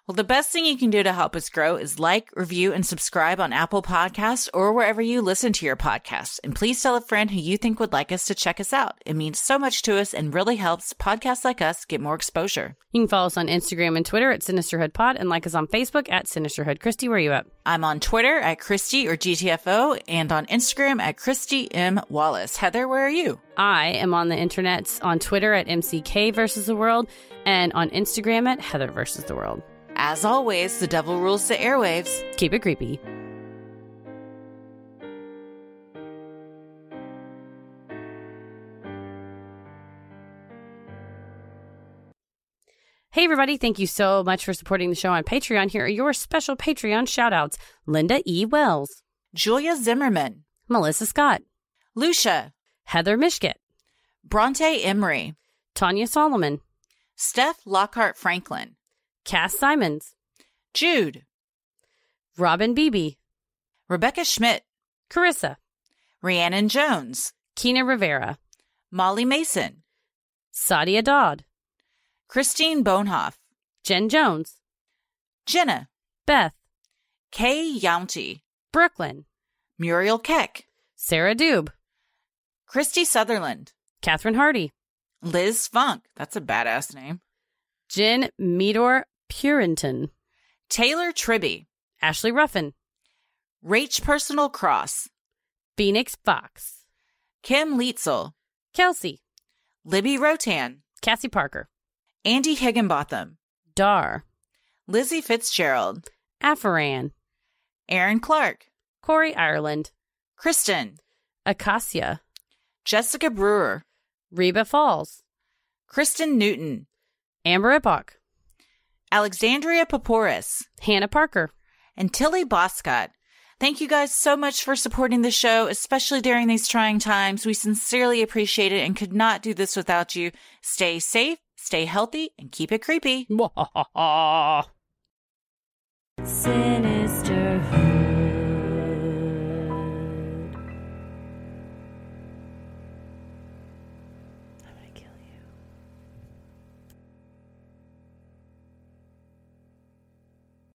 Well, the best thing you can do to help us grow is like, review, and subscribe on Apple Podcasts or wherever you listen to your podcasts. And please tell a friend who you think would like us to check us out. It means so much to us and really helps podcasts like us get more exposure. You can follow us on Instagram and Twitter at Sinisterhood Pod and like us on Facebook at Sinisterhood. Christy, where are you at? I'm on Twitter at Christy or GTFO and on Instagram at Christy M. Wallace. Heather, where are you? I am on the internets on Twitter at MCK versus the world and on Instagram at Heather versus the world. As always, the devil rules the airwaves. Keep it creepy. Hey, everybody. Thank you so much for supporting the show on Patreon. Here are your special Patreon shout outs Linda E. Wells, Julia Zimmerman, Melissa Scott, Lucia, Heather Mishkett, Bronte Emery, Tanya Solomon, Steph Lockhart Franklin, Cass Simons, Jude, Robin Beebe, Rebecca Schmidt, Carissa, Rhiannon Jones, Kina Rivera, Molly Mason, Sadia Dodd, Christine Bonhoff, Jen Jones, Jenna, Beth, Kay Younty, Brooklyn, Muriel Keck, Sarah Doob, Christy Sutherland, Catherine Hardy, Liz Funk, that's a badass name, Jen Meador Purinton, Taylor Tribby, Ashley Ruffin, Rach Personal Cross, Phoenix Fox, Kim Lietzel, Kelsey, Libby Rotan, Cassie Parker, Andy Higginbotham, Dar, Lizzie Fitzgerald, Afaran, Aaron Clark, Corey Ireland, Kristen, Acacia, Jessica Brewer, Reba Falls, Kristen Newton, Amber Epoch, Alexandria Paporis, Hannah Parker, and Tilly Boscott. Thank you guys so much for supporting the show, especially during these trying times. We sincerely appreciate it and could not do this without you. Stay safe, stay healthy, and keep it creepy. Sinisterhood.